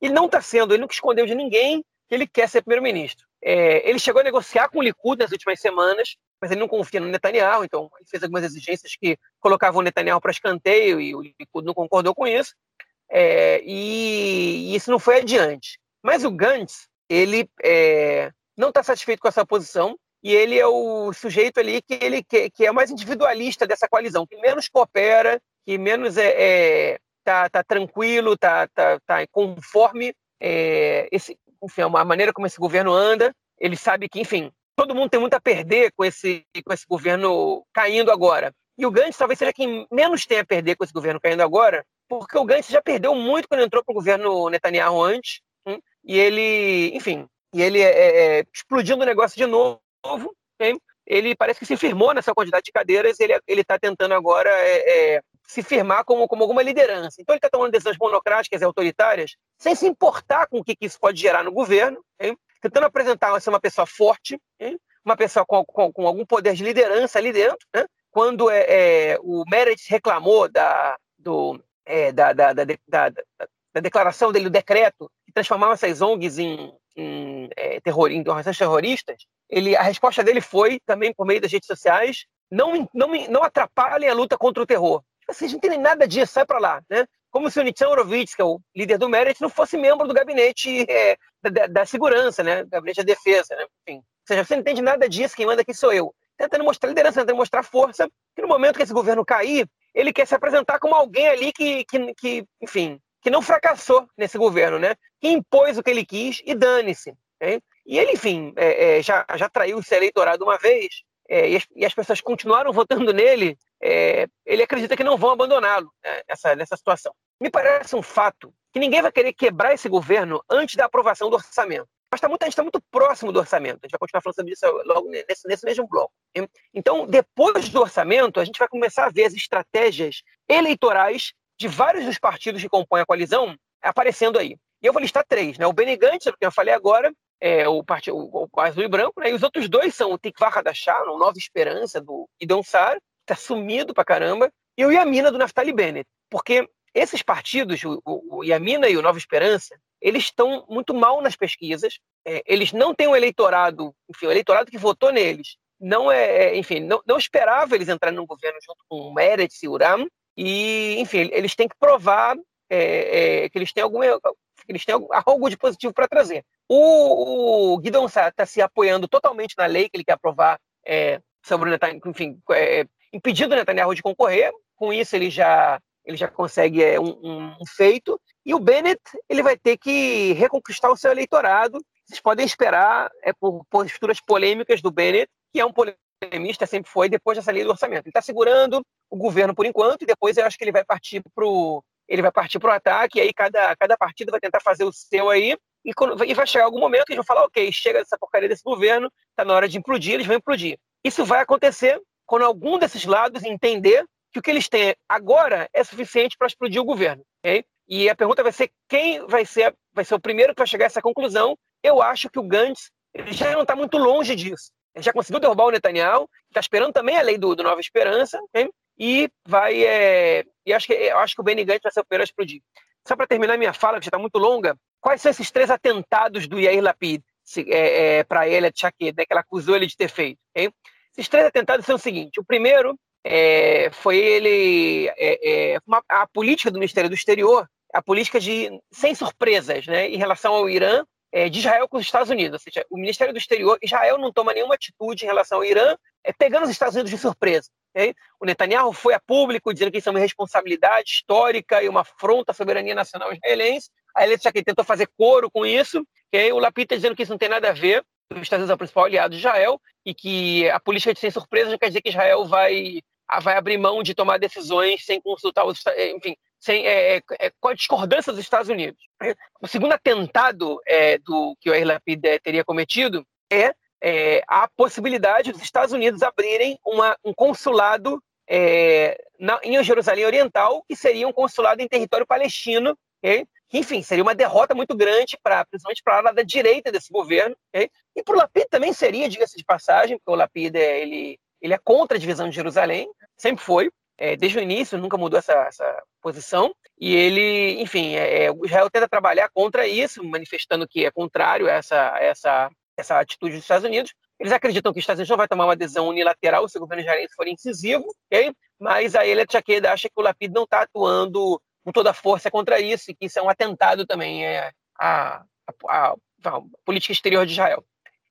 Ele não está sendo, ele nunca escondeu de ninguém que ele quer ser primeiro-ministro. É, ele chegou a negociar com o Likud nas últimas semanas, mas ele não confia no Netanyahu, então ele fez algumas exigências que colocavam o Netanyahu para escanteio e o Likud não concordou com isso, é, e, e, isso não foi adiante. Mas o Gantz, ele é, não está satisfeito com essa posição e ele é o sujeito ali que ele que, que é mais individualista dessa coalizão, que menos coopera, que menos é, é tá, tá tranquilo, tá, tá, tá conforme é, esse, enfim, a maneira como esse governo anda. Ele sabe que, enfim, todo mundo tem muito a perder com esse, com esse governo caindo agora. E o Gantz talvez seja quem menos tem a perder com esse governo caindo agora, porque o Gantz já perdeu muito quando entrou para o governo Netanyahu antes? E ele, enfim, e ele é, é, é explodindo o negócio de novo, hein? ele parece que se firmou nessa quantidade de cadeiras, ele está tentando agora é, é, se firmar como, como alguma liderança. Então ele está tomando decisões monocráticas e autoritárias, sem se importar com o que, que isso pode gerar no governo, hein? tentando apresentar ser uma pessoa forte, hein? uma pessoa com, com, com, algum poder de liderança ali dentro. Né? Quando é, é, o Meredith reclamou da, do, é, da, da, da, da, declaração dele, do decreto, transformava essas ONGs em, em, é, terror, em organizações terroristas, ele, a resposta dele foi, também por meio das redes sociais, não, não, não atrapalhem a luta contra o terror. Vocês não entendem nada disso, sai para lá. Né? Como se o Nitzan Horowitz, que é o líder do Merit, não fosse membro do gabinete é, da, da, segurança, né? gabinete da defesa. Né? Enfim, ou seja, você não entende nada disso, quem manda aqui sou eu. Tentando mostrar liderança, tentando mostrar força, que no momento que esse governo cair, ele quer se apresentar como alguém ali que, que, que enfim, que não fracassou nesse governo, né? Que impôs o que ele quis e dane-se. Okay? E ele, enfim, é, é, já, já traiu esse eleitorado uma vez, é, e, as, e, as, pessoas continuaram votando nele, é, ele acredita que não vão abandoná-lo né, nessa, situação. Me parece um fato que ninguém vai querer quebrar esse governo antes da aprovação do orçamento. Mas tá muito, a gente está muito próximo do orçamento. A gente vai continuar falando sobre isso logo nesse, nesse mesmo bloco. Então, depois do orçamento, a gente vai começar a ver as estratégias eleitorais de vários dos partidos que compõem a coalizão aparecendo aí. E eu vou listar três, né? O Benny Gantz, que eu falei agora, é, o, partido, o, o Azul e Branco, né? E os outros dois são o Tikva Hadashah, o Nova Esperança, do Idon Sar, que está sumido pra caramba, e o Yamina, do Naftali Bennett. Porque esses partidos, o, o, Yamina e o Nova Esperança, eles estão muito mal nas pesquisas, é, eles não têm um eleitorado, enfim, o eleitorado que votou neles não é, é enfim, não, não esperava eles entrarem no governo junto com o Meretz e Uram, e, enfim, eles têm que provar é, é, que eles têm algum, eles têm algo de positivo para trazer. O, o Guidon está se apoiando totalmente na lei que ele quer aprovar é, sobre o Netanyahu, enfim, é, impedindo o Netanyahu de concorrer. Com isso, ele já, ele já consegue é, um, um, feito. E o Bennett ele vai ter que reconquistar o seu eleitorado. Vocês podem esperar é, por posturas polêmicas do Bennett, que é um polemista, sempre foi, depois dessa lei do orçamento. Ele está segurando o governo por enquanto, e depois eu acho que ele vai partir para ele vai partir para o ataque, e aí cada, cada partido vai tentar fazer o seu aí, e, quando, e vai chegar algum momento que eles vão falar, ok, chega dessa porcaria desse governo, está na hora de implodir, eles vão implodir. Isso vai acontecer quando algum desses lados entender que o que eles têm agora é suficiente para explodir o governo. Okay? E a pergunta vai ser quem vai ser, vai ser o primeiro que vai chegar a essa conclusão. Eu acho que o Gantz ele já não está muito longe disso. Já conseguiu derrubar o Netanyahu, está esperando também a lei do, do Nova Esperança, okay? e vai. É, e acho que, eu acho que o Benny Gantz vai ser o primeiro a explodir. Só para terminar minha fala, que já está muito longa, quais são esses três atentados do Yair Lapid é, é, para ele, Tchaked, né, que ela acusou ele de ter feito? Okay? Esses três atentados são o seguinte: o primeiro é, foi ele. É, é, uma, a política do Ministério do Exterior, a política de sem surpresas né, em relação ao Irã é, de Israel com os Estados Unidos. Ou seja, o Ministério do Exterior, Israel não toma nenhuma atitude em relação ao Irã, é, pegando os Estados Unidos de surpresa. Okay? O Netanyahu foi a público dizendo que isso é uma responsabilidade histórica e uma afronta à soberania nacional israelense. A Eletz que tentou fazer coro com isso. Okay? O Lapid está dizendo que isso não tem nada a ver. Os Estados Unidos é o principal aliado de Israel e que a política de sem surpresa não quer dizer que Israel vai, vai abrir mão de tomar decisões sem consultar os enfim, sem, é, é, é, com a discordância dos Estados Unidos. O segundo atentado é, do que o Yair Lapid é, teria cometido é é, a possibilidade dos Estados Unidos abrirem uma, um consulado na, em Jerusalém Oriental, que seria um consulado em território palestino, okay? enfim, seria uma derrota muito grande, pra, principalmente para a ala da direita desse governo. Okay? E para o Lapid também seria, diga-se de passagem, porque o Lapid ele, ele é contra a divisão de Jerusalém, sempre foi, é, desde o início, nunca mudou essa, essa posição. E ele, enfim, é, é Israel tenta trabalhar contra isso, manifestando que é contrário a essa, essa essa atitude dos Estados Unidos. Eles acreditam que os Estados Unidos não vai tomar uma adesão unilateral se o governo israelense for incisivo, okay? mas a Elia Tchakeda acha que o Lapid não está atuando com toda a força contra isso e que isso é um atentado também é, à, à, à política exterior de Israel.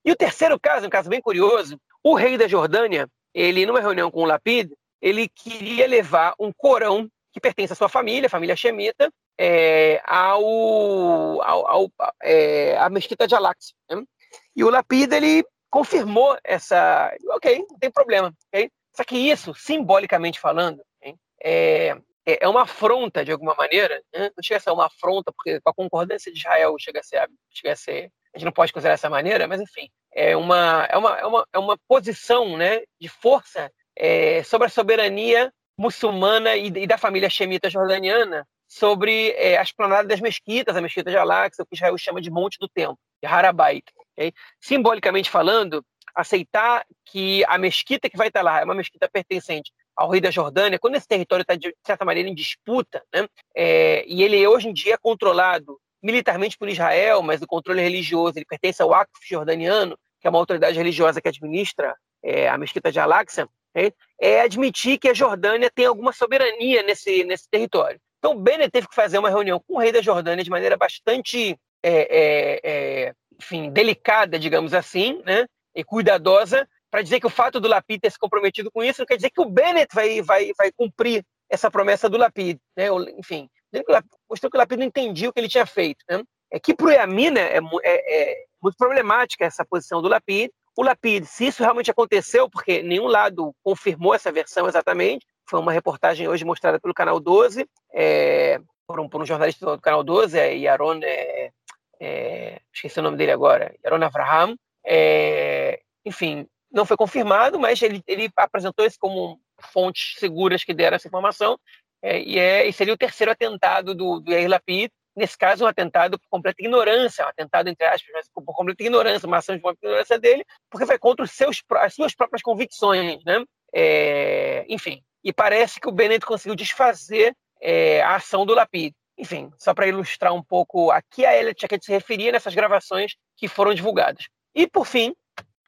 E o terceiro caso, um caso bem curioso, o rei da Jordânia, ele numa reunião com o Lapid, ele queria levar um corão que pertence à sua família, a família Shemita, é, ao, ao, ao é, à mesquita de Al-Aqsa. Né? E o Lapida, ele confirmou essa. Ok, não tem problema. Okay? Só que isso, simbolicamente falando, é, é, é uma afronta de alguma maneira. Né? Não chega a ser uma afronta, porque com a concordância de Israel chega a ser. Chega a, ser a gente não pode considerar dessa maneira, mas enfim, é uma, é uma, é uma, é uma posição né, de força é, sobre a soberania muçulmana e, e da família xemita jordaniana sobre é, a esplanada das mesquitas, a mesquita de Al-Aqsa, o que Israel chama de Monte do Templo, de Harabait. Okay? Simbolicamente falando, aceitar que a mesquita que vai estar lá é uma mesquita pertencente ao rei da Jordânia, quando esse território está, de certa maneira, em disputa, né? É, e ele hoje em dia é controlado militarmente por Israel, mas o controle religioso ele pertence ao Waqf jordaniano, que é uma autoridade religiosa que administra é, a mesquita de Al-Aqsa, é, é admitir que a Jordânia tem alguma soberania nesse, nesse território. Então, Bennett teve que fazer uma reunião com o rei da Jordânia de maneira bastante, é, é, é enfim, delicada, digamos assim, né, e cuidadosa, para dizer que o fato do Lapid ter se comprometido com isso não quer dizer que o Bennett vai, vai, vai cumprir essa promessa do Lapid. Né, enfim, mostrou que o Lapid não entendia o que ele tinha feito. Né? É que para o Yamina é, é, é, muito problemática essa posição do Lapid. O Lapid, se isso realmente aconteceu, porque nenhum lado confirmou essa versão exatamente, foi uma reportagem hoje mostrada pelo Canal 12, é, por, um, por, um, jornalista do Canal 12, é Yaron, é, é, esqueci o nome dele agora, Yaron Avraham. É, enfim, não foi confirmado, mas ele, ele apresentou isso como fontes seguras que deram essa informação, é, e, é, e seria o terceiro atentado do, do Yair Lapid, nesse caso um atentado por completa ignorância, um atentado entre aspas, mas por completa ignorância, uma ação de completa ignorância dele, porque vai contra os seus, as suas próprias convicções, né? É, enfim, e parece que o Bennett conseguiu desfazer é, a ação do Lapid. Enfim, só para ilustrar um pouco a Elliot a que a gente se referia nessas gravações que foram divulgadas. E, por fim,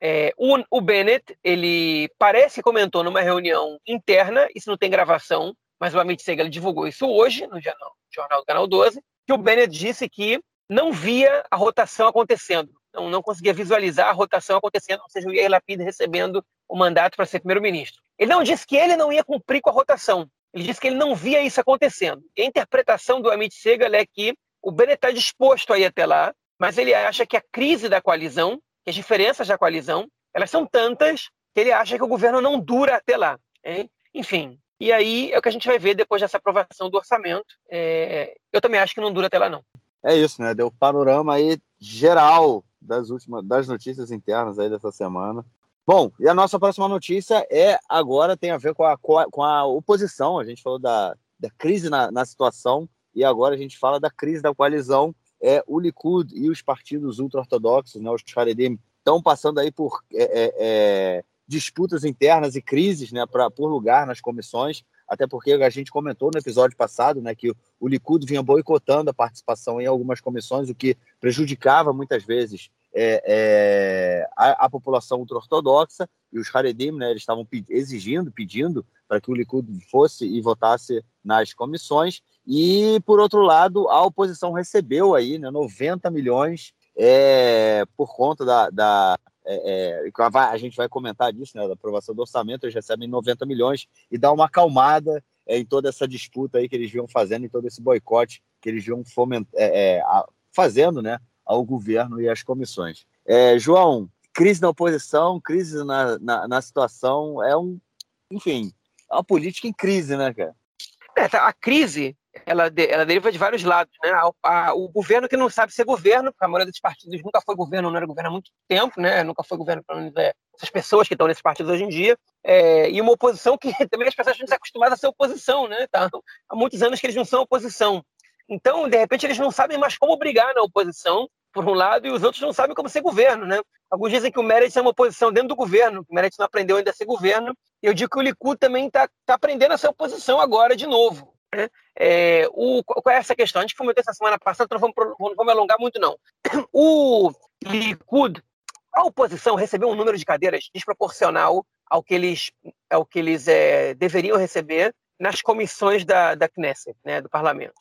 é, o, o, Bennett, ele parece comentou numa reunião interna, isso não tem gravação, mas o Amit Segal divulgou isso hoje, no jornal, jornal do Canal 12, que o Bennett disse que não via a rotação acontecendo, não, não conseguia visualizar a rotação acontecendo, ou seja, o Yair Lapid recebendo o mandato para ser primeiro-ministro. Ele não disse que ele não ia cumprir com a rotação. Ele disse que ele não via isso acontecendo. E a interpretação do Amit Segal é que o Bennett está disposto a ir até lá, mas ele acha que a crise da coalizão, que as diferenças da coalizão, elas são tantas que ele acha que o governo não dura até lá. Hein? Enfim, e aí é o que a gente vai ver depois dessa aprovação do orçamento. É... eu também acho que não dura até lá, não. É isso, né? Deu panorama aí geral das últimas das notícias internas aí dessa semana. Bom, e a nossa próxima notícia é agora tem a ver com a, com a oposição. A gente falou da, da crise na, na situação e agora a gente fala da crise da coalizão. É, o Likud e os partidos ultra-ortodoxos, né, os Haredim, estão passando aí por é, é, é, disputas internas e crises né, pra, por lugar nas comissões, até porque a gente comentou no episódio passado né, que o Likud vinha boicotando a participação em algumas comissões, o que prejudicava muitas vezes é, é, a, a, população ultra-ortodoxa e os Haredim, né, eles estavam exigindo, pedindo para que o Likud fosse e votasse nas comissões. E, por outro lado, a oposição recebeu aí né, 90 milhões é, por conta da. da é, é a gente vai comentar disso, né, da aprovação do orçamento, eles recebem 90 milhões e dá uma acalmada é, em toda essa disputa aí que eles vinham fazendo, em todo esse boicote que eles vinham foment, é, fazendo, né, ao governo e às comissões. É, João, crise na oposição, crise na, na, na, situação, é um, enfim, é uma política em crise, né, cara? É, tá, a crise, ela, ela deriva de vários lados, né? A, a, o governo que não sabe ser governo, porque a maioria dos partidos nunca foi governo, não era governo há muito tempo, né? Nunca foi governo, pelo menos, é, essas pessoas que estão nesses partidos hoje em dia, é, e uma oposição que também as pessoas estão acostumadas a ser oposição, né? Tá? Há muitos anos que eles não são oposição. Então, de repente, eles não sabem mais como brigar na oposição, por um lado, e os outros não sabem como ser governo, né? Alguns dizem que o Meredith é uma oposição dentro do governo, que o Meredith não aprendeu ainda a ser governo, eu digo que o Likud também está tá aprendendo a ser oposição agora de novo. Né? É, o, qual é essa questão? A gente comentou essa semana passada, então não vamos, não vamos alongar muito, não. O Likud, a oposição recebeu um número de cadeiras desproporcional ao que eles, ao que eles é, deveriam receber nas comissões da, da Knesset, né, do parlamento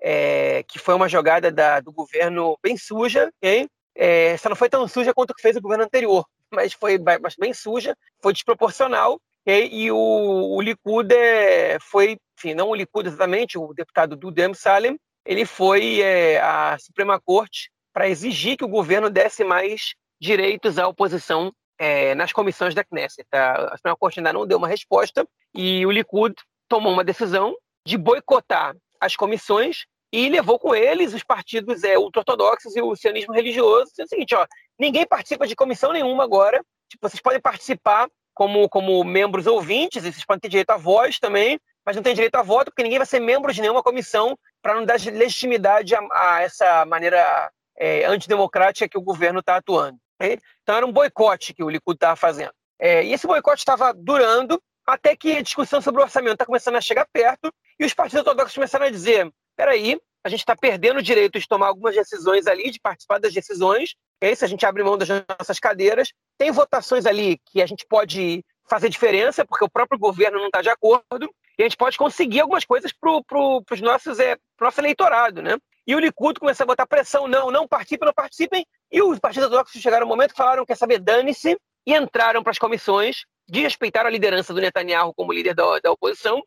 é, que foi uma jogada da, do governo bem suja, okay? é, só não foi tão suja quanto o que fez o governo anterior, mas foi bem suja, foi desproporcional, okay? e o, o Likud é, foi, enfim, não o Likud exatamente, o deputado Dudem Salem, ele foi é, à Suprema Corte para exigir que o governo desse mais direitos à oposição é, nas comissões da Knesset. A Suprema Corte ainda não deu uma resposta e o Likud tomou uma decisão de boicotar as comissões e levou com eles os partidos é, ultra-ortodoxos e o sionismo religioso. É o seguinte, ó, ninguém participa de comissão nenhuma agora. Tipo, vocês podem participar como, como membros ouvintes, e vocês podem ter direito à voz também, mas não tem direito a voto, porque ninguém vai ser membro de nenhuma comissão para não dar legitimidade a, a essa maneira é, antidemocrática que o governo está atuando. Okay? Então era um boicote que o Likud estava fazendo. É, e esse boicote estava durando até que a discussão sobre o orçamento está começando a chegar perto e os partidos ortodoxos começaram a dizer: peraí, a gente está perdendo o direito de tomar algumas decisões ali, de participar das decisões, é se a gente abre mão das nossas cadeiras. Tem votações ali que a gente pode fazer diferença, porque o próprio governo não está de acordo, e a gente pode conseguir algumas coisas para pro, nossos é, nosso eleitorado, né? E o Likud começou a botar pressão, não, não participem, não participem, e os partidos ortodoxos chegaram no momento que falaram, quer saber, dane-se, e entraram para as comissões, desrespeitaram a liderança do Netanyahu como líder da, da oposição,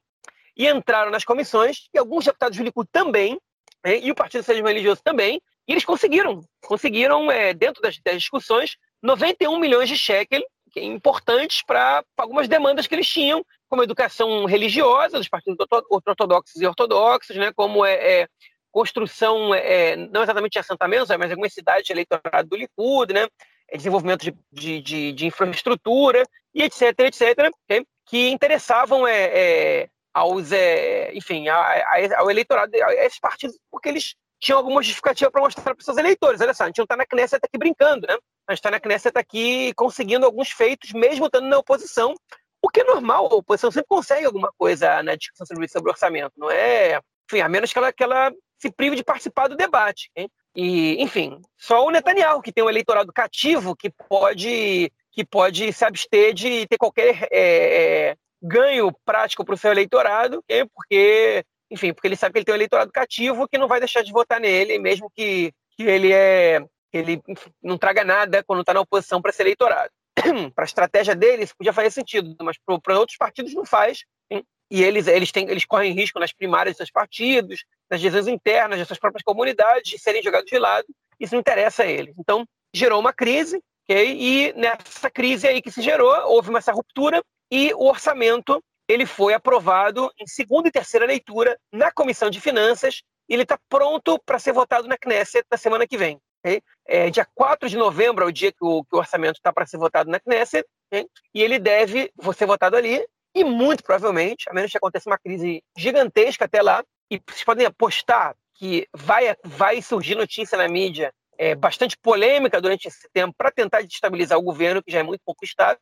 e entraram nas comissões, e alguns deputados do Likud também, né, e o Partido Socialismo Religioso também, e eles conseguiram, conseguiram, é, dentro das, das, discussões, 91 milhões de shekel, é importantes para algumas demandas que eles tinham, como educação religiosa dos partidos ortodoxos e ortodoxos, né, como é, é construção, é, não exatamente de assentamentos, mas algumas cidades de eleitorado do Likud, né, é, desenvolvimento de, de, de, infraestrutura e etc, etc, okay, que interessavam é, é aos, é, enfim, a, a, ao eleitorado, a esses partidos, porque eles tinham alguma justificativa para mostrar para seus eleitores. Olha só, a gente não está na Knesset aqui brincando, né? A gente está na Knesset aqui conseguindo alguns feitos, mesmo estando na oposição, o que é normal, a oposição sempre consegue alguma coisa na discussão sobre, sobre orçamento, não é? Enfim, a menos que ela, que ela se prive de participar do debate. Hein? E, enfim, só o Netanyahu, que tem um eleitorado cativo, que pode, que pode se abster de ter qualquer é, é ganho prático para o seu eleitorado, porque, enfim, porque ele sabe que ele tem um eleitorado cativo que não vai deixar de votar nele, mesmo que, que ele é ele não traga nada quando está na oposição para esse eleitorado. para a estratégia deles podia fazer sentido, mas para outros partidos não faz. Hein? E eles, eles, têm, eles correm risco nas primárias dos seus partidos, nas decisões internas das suas próprias comunidades, de serem jogados de lado. Isso não interessa a eles. Então, gerou uma crise, okay? e nessa crise aí que se gerou, houve uma, essa ruptura, e o orçamento ele foi aprovado em segunda e terceira leitura na Comissão de Finanças e ele está pronto para ser votado na Knesset na semana que vem. Okay? É, dia 4 de novembro é o dia que o, que o orçamento está para ser votado na Knesset okay? e ele deve ser votado ali e muito provavelmente, a menos que aconteça uma crise gigantesca até lá, e vocês podem apostar que vai, vai surgir notícia na mídia é, bastante polêmica durante esse tempo para tentar destabilizar o governo, que já é muito pouco estável,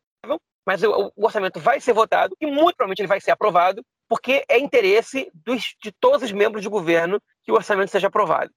mas o, o, orçamento vai ser votado e muito provavelmente ele vai ser aprovado, porque é interesse dos, de todos os membros do governo que o orçamento seja aprovado.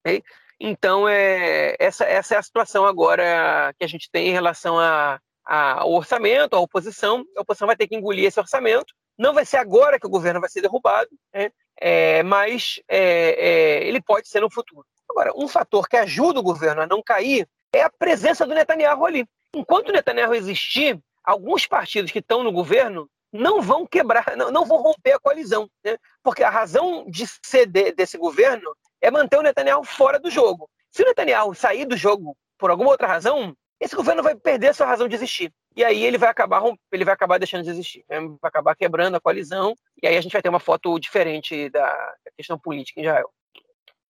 Okay? Então, é, essa, essa é a situação agora que a gente tem em relação a, a, ao orçamento, à oposição. A oposição vai ter que engolir esse orçamento. Não vai ser agora que o governo vai ser derrubado, né? é, mas é, é ele pode ser no futuro. Agora, um fator que ajuda o governo a não cair é a presença do Netanyahu ali. Enquanto o Netanyahu existir, alguns partidos que estão no governo não vão quebrar, não, não vão romper a coalizão. Né? Porque a razão de de, desse governo é manter o Netanyahu fora do jogo. Se o Netanyahu sair do jogo por alguma outra razão, esse governo vai perder a sua razão de existir. E aí ele vai acabar ele vai acabar deixando de existir, né? vai acabar quebrando a coalizão, e aí a gente vai ter uma foto diferente da, da questão política em Israel.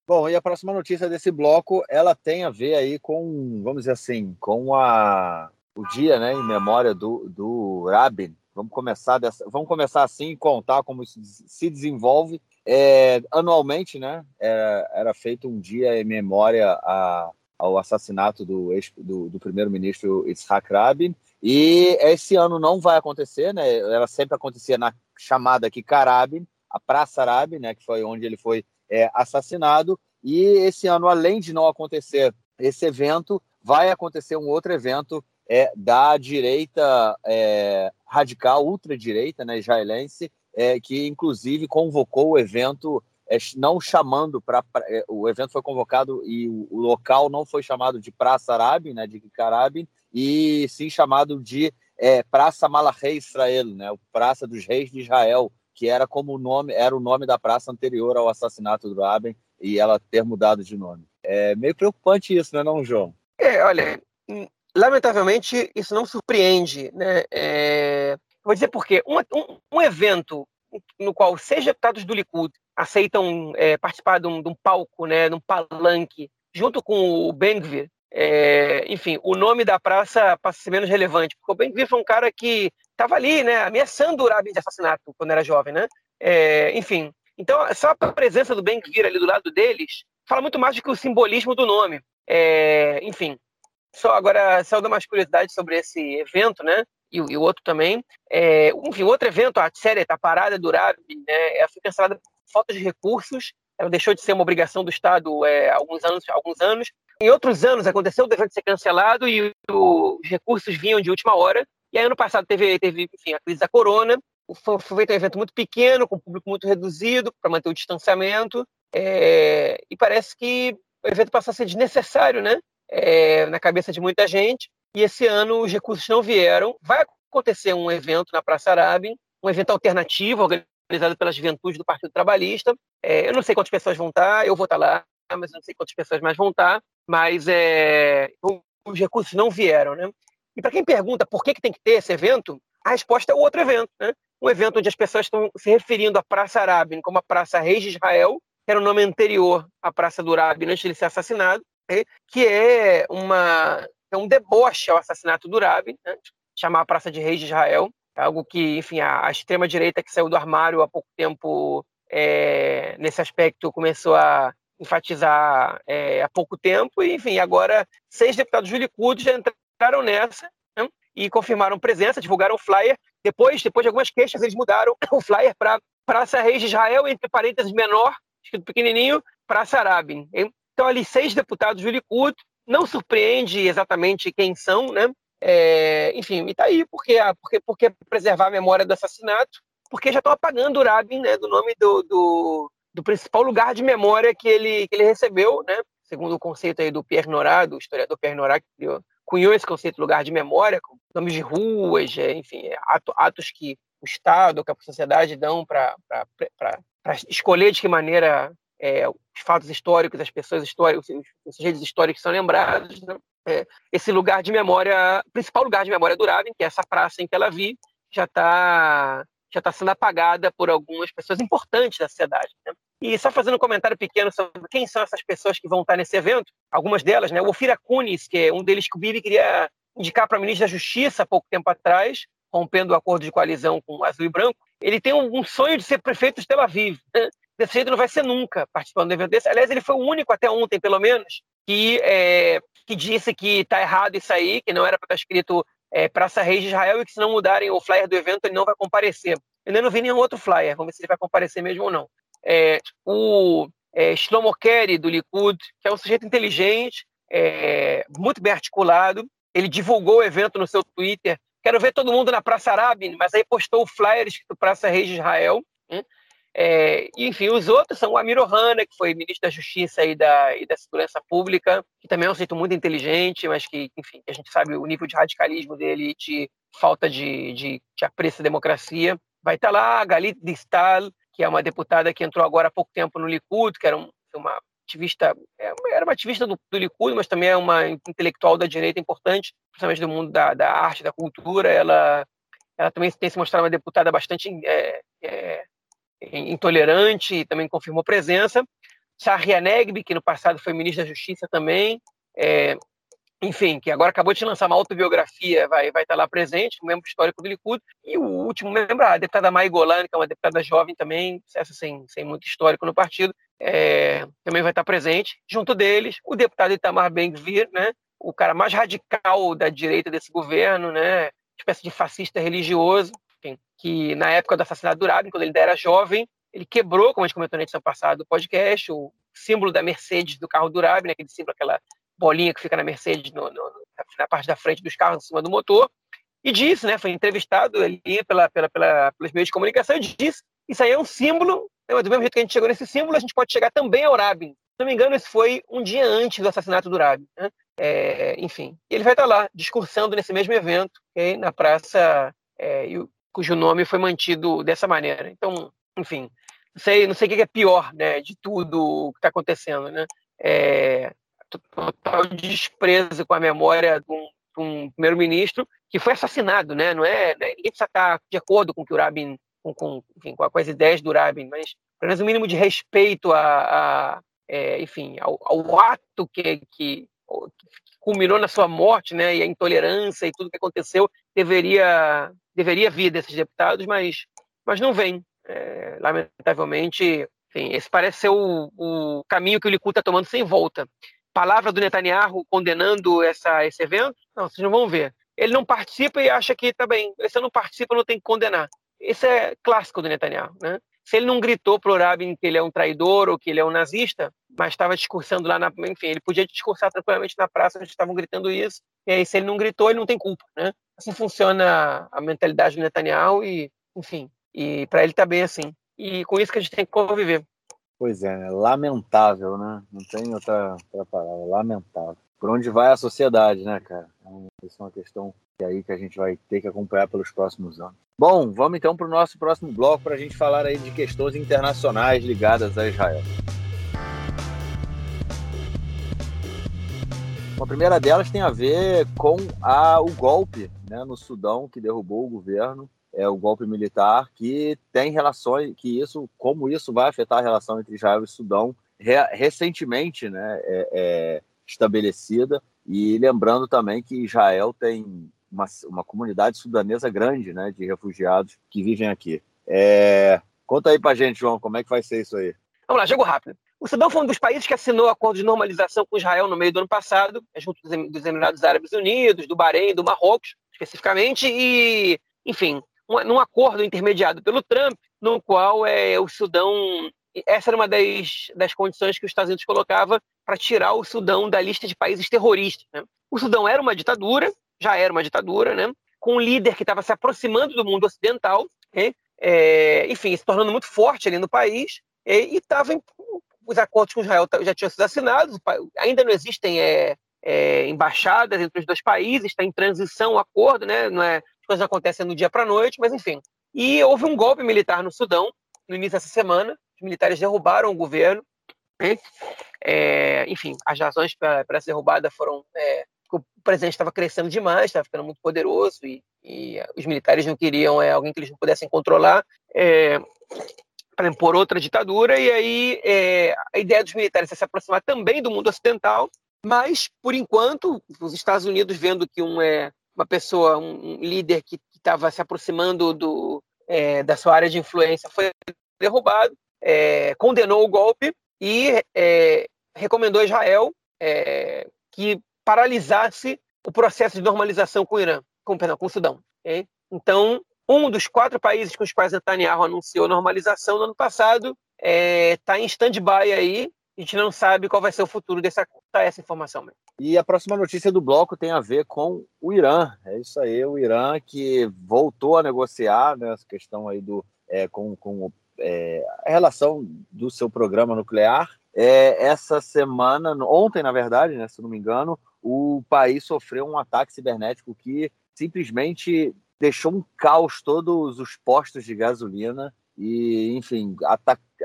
Bom, e a próxima notícia desse bloco, ela tem a ver aí com, vamos dizer assim, com a, o dia, né, em memória do, do Rabin. Vamos começar dessa, vamos começar assim, contar como isso se desenvolve. É, anualmente, né, era, era, feito um dia em memória a, ao assassinato do, do, do primeiro-ministro Yitzhak Rabin. E esse ano não vai acontecer, né? Ela sempre acontecia na chamada aqui Karabin, a Praça Rabin, né? Que foi onde ele foi é, assassinado. E esse ano, além de não acontecer esse evento, vai acontecer um outro evento é, da direita é, radical, ultradireita, né, israelense, é, que inclusive convocou o evento, é, não chamando para. É, o evento foi convocado e o, o, local não foi chamado de Praça Arabi, né, de Kikarabi, e sim chamado de é, Praça Malachei Israel, né, Praça dos Reis de Israel, que era como o nome, era o nome da praça anterior ao assassinato do Rabin e ela ter mudado de nome. É meio preocupante isso, não é não, João? É, olha, lamentavelmente isso não surpreende, né? É, vou dizer por quê. Um, um, um, evento no qual seis deputados do Likud aceitam é, participar de um, de um, palco, né, de um palanque, junto com o Ben-Gvir, é, enfim, o nome da praça passa a ser menos relevante, porque o Ben-Gvir foi um cara que estava ali, né, ameaçando o Rabin de assassinato quando era jovem, né? É, enfim, então só a presença do Ben-Gvir ali do lado deles fala muito mais do que o simbolismo do nome. É, enfim, só agora só uma curiosidade sobre esse evento, né? E, o outro também. É, enfim, outro evento, a série está parada, é durável, né? Ela foi cancelada por falta de recursos. ela deixou de ser uma obrigação do Estado é, alguns anos, alguns anos. Em outros anos aconteceu o evento ser cancelado e os recursos vinham de última hora. E aí, ano passado teve, teve enfim, a crise da corona. Foi, foi feito um evento muito pequeno, com público muito reduzido, para manter o distanciamento. É, e parece que o evento passa a ser desnecessário, né? É, na cabeça de muita gente. E esse ano os recursos não vieram. Vai acontecer um evento na Praça Arábia, um evento alternativo organizado pela juventude do Partido Trabalhista. É, eu não sei quantas pessoas vão estar, eu vou estar lá, mas não sei quantas pessoas mais vão estar. Mas é, os recursos não vieram, né? E para quem pergunta por que, que tem que ter esse evento, a resposta é outro evento, né? Um evento onde as pessoas estão se referindo à Praça Arábia como a Praça Reis de Israel, que era o nome anterior à Praça do Rabin antes de ele ser assassinado, né? que é uma é um deboche ao assassinato do Rabin, né? chamar a Praça de Reis de Israel, algo que, enfim, a, a extrema-direita que saiu do armário há pouco tempo, é, nesse aspecto, começou a enfatizar é, há pouco tempo, e, enfim, agora seis deputados do Likud já entraram nessa né? e confirmaram presença, divulgaram o flyer, depois, depois de algumas queixas, eles mudaram o flyer para Praça Reis de Israel, entre parênteses menor, escrito pequenininho, Praça Arabin. Então, ali, seis deputados do Likud, não surpreende exatamente quem são, né? É, enfim, e tá aí, porque, porque, porque preservar a memória do assassinato, porque já estão apagando o Rabin, né, do nome do, do, do, principal lugar de memória que ele, que ele recebeu, né, segundo o conceito aí do Pierre Nora, do historiador Pierre Nora, que criou, cunhou esse conceito de lugar de memória, com nomes de ruas, é, enfim, é, atos que o Estado, que a sociedade dão para escolher de que maneira é, os fatos históricos, as pessoas históricas, os sujeitos históricos são lembrados. Né? É, esse lugar de memória, principal lugar de memória Rabin, que é essa praça em que ela vive, já está já está sendo apagada por algumas pessoas importantes da sociedade. Né? E só fazendo um comentário pequeno sobre quem são essas pessoas que vão estar nesse evento, algumas delas, né? O Ofira Kunis, que é um deles que o Bibi queria indicar para a ministra da Justiça há pouco tempo atrás, rompendo o acordo de coalizão com o Azul e Branco, ele tem um, sonho de ser prefeito de Tel Aviv. Né? Desse jeito não vai ser nunca participando do evento desse. Aliás, ele foi o único até ontem, pelo menos, que, é, que disse que está errado isso aí, que não era para estar tá escrito é, Praça Reis de Israel e que se não mudarem o flyer do evento ele não vai comparecer. Eu ainda não vi nenhum outro flyer, vamos ver se ele vai comparecer mesmo ou não. É, o é, Shlomo Kerry, do Likud, que é um sujeito inteligente, é, muito bem articulado, ele divulgou o evento no seu Twitter. Quero ver todo mundo na Praça Arabin, mas aí postou o flyer escrito Praça Reis de Israel. Né? É, enfim, os outros são o Amir Ohana, que foi ministro da Justiça e da, e da Segurança Pública, que também é um sujeito muito inteligente, mas que, enfim, a gente sabe o nível de radicalismo dele e de falta de, de, de apreço à democracia. Vai estar lá a Galit Distal, que é uma deputada que entrou agora há pouco tempo no Likud, que era um, uma ativista, é, era uma ativista do, do, Likud, mas também é uma intelectual da direita importante, principalmente do mundo da, da arte, da cultura. Ela, ela também tem se mostrado uma deputada bastante é, é, intolerante e também confirmou presença. Sahria Negbi, que no passado foi ministro da Justiça também, é, enfim, que agora acabou de lançar uma autobiografia, vai, vai estar lá presente, um membro histórico do Likud. E o último membro, a deputada Mai Golan, que é uma deputada jovem também, essa sem, sem muito histórico no partido, é, também vai estar presente. Junto deles, o deputado Itamar Ben-Gvir, né, o cara mais radical da direita desse governo, né, espécie de fascista religioso, que na época do assassinato do Rabin, quando ele ainda era jovem, ele quebrou, como a gente comentou na edição passada do podcast, o símbolo da Mercedes do carro do Rabin, né, aquele símbolo, aquela bolinha que fica na Mercedes no, no, na parte da frente dos carros, em cima do motor, e disse, né, foi entrevistado ali pela, pela, pela, pelos meios de comunicação, e disse isso aí é um símbolo, né, mas do mesmo jeito que a gente chegou nesse símbolo, a gente pode chegar também ao Rabin. Se não me engano, esse foi um dia antes do assassinato do Rabin. Né? É, enfim, ele vai estar lá, discursando nesse mesmo evento, okay, na praça, é, cujo nome foi mantido dessa maneira. Então, enfim, não sei, não sei o que é pior né, de tudo que está acontecendo. Né? É, total desprezo com a memória de um, um primeiro-ministro que foi assassinado. Né? Não é, né, ninguém precisa estar de acordo com que o Rabin, com, com, enfim, com, as ideias do Rabin, mas pelo menos o um mínimo de respeito a, a é, enfim, ao, ao, ato que, que, que culminou na sua morte, né, e a intolerância e tudo que aconteceu deveria deveria vir desses deputados, mas, mas não vem. É, lamentavelmente, enfim, esse parece ser o, o caminho que o Likud está tomando sem volta. Palavra do Netanyahu condenando essa, esse evento? Não, vocês não vão ver. Ele não participa e acha que está bem. Se eu não participa, não tem que condenar. Isso é clássico do Netanyahu. Né? se ele não gritou pro Rabin que ele é um traidor ou que ele é um nazista, mas estava discursando lá na, enfim, ele podia discursar tranquilamente na praça onde estavam gritando isso. E aí se ele não gritou, ele não tem culpa, né? Assim funciona a mentalidade do Netanyahu e, enfim, e para ele tá bem assim. E com isso que a gente tem que conviver. Pois é, lamentável, né? Não tem outra, outra palavra, lamentável. Por onde vai a sociedade, né, cara? É isso é uma questão que é aí que a gente vai ter que acompanhar pelos próximos anos. Bom, vamos então para o nosso próximo bloco para a gente falar aí de questões internacionais ligadas a Israel. A primeira delas tem a ver com a, o golpe né, no Sudão que derrubou o governo, é o golpe militar, que tem relações, que isso, como isso vai afetar a relação entre Israel e Sudão, re, recentemente, né, é, é estabelecida. E lembrando também que Israel tem uma, uma comunidade sudanesa grande, né, de refugiados que vivem aqui. É... Conta aí pra gente, João, como é que vai ser isso aí? Vamos lá, jogo rápido. O Sudão foi um dos países que assinou o acordo de normalização com Israel no meio do ano passado, junto dos Emirados Árabes Unidos, do Bahrein, do Marrocos, especificamente, e, enfim, um, num acordo intermediado pelo Trump, no qual é, o Sudão. Essa era uma das, das condições que os Estados Unidos colocava para tirar o Sudão da lista de países terroristas. Né? O Sudão era uma ditadura, já era uma ditadura, né? com um líder que estava se aproximando do mundo ocidental, né? é, enfim, se tornando muito forte ali no país, e estava os acordos com Israel já tinham sido assinados, ainda não existem é, é, embaixadas entre os dois países, está em transição o acordo, né? não é, as coisas acontecem do dia para a noite, mas enfim. E houve um golpe militar no Sudão, no início dessa semana, os militares derrubaram o governo, né? é, enfim, as razões para essa derrubada foram é, o presidente estava crescendo demais, estava ficando muito poderoso e, e, os militares não queriam é, alguém que eles não pudessem controlar é, para impor outra ditadura. E aí é, a ideia dos militares é se aproximar também do mundo ocidental, mas por enquanto os Estados Unidos vendo que um, é, uma pessoa, um líder que estava se aproximando do, é, da sua área de influência foi derrubado, é, condenou o golpe e é, recomendou a Israel é, que paralisasse o processo de normalização com o Irã, com, perdão, com o Sudão. Okay? Então, um dos quatro países com os quais Netanyahu anunciou normalização no ano passado está é, tá em stand-by aí. A gente não sabe qual vai ser o futuro dessa tá essa informação. Mesmo. E a próxima notícia do bloco tem a ver com o Irã. É isso aí, o Irã que voltou a negociar né, essa questão aí do é, com, com é, a relação do seu programa nuclear. É, essa semana, ontem na verdade, né, se não me engano, o país sofreu um ataque cibernético que simplesmente deixou um caos todos os postos de gasolina e, enfim,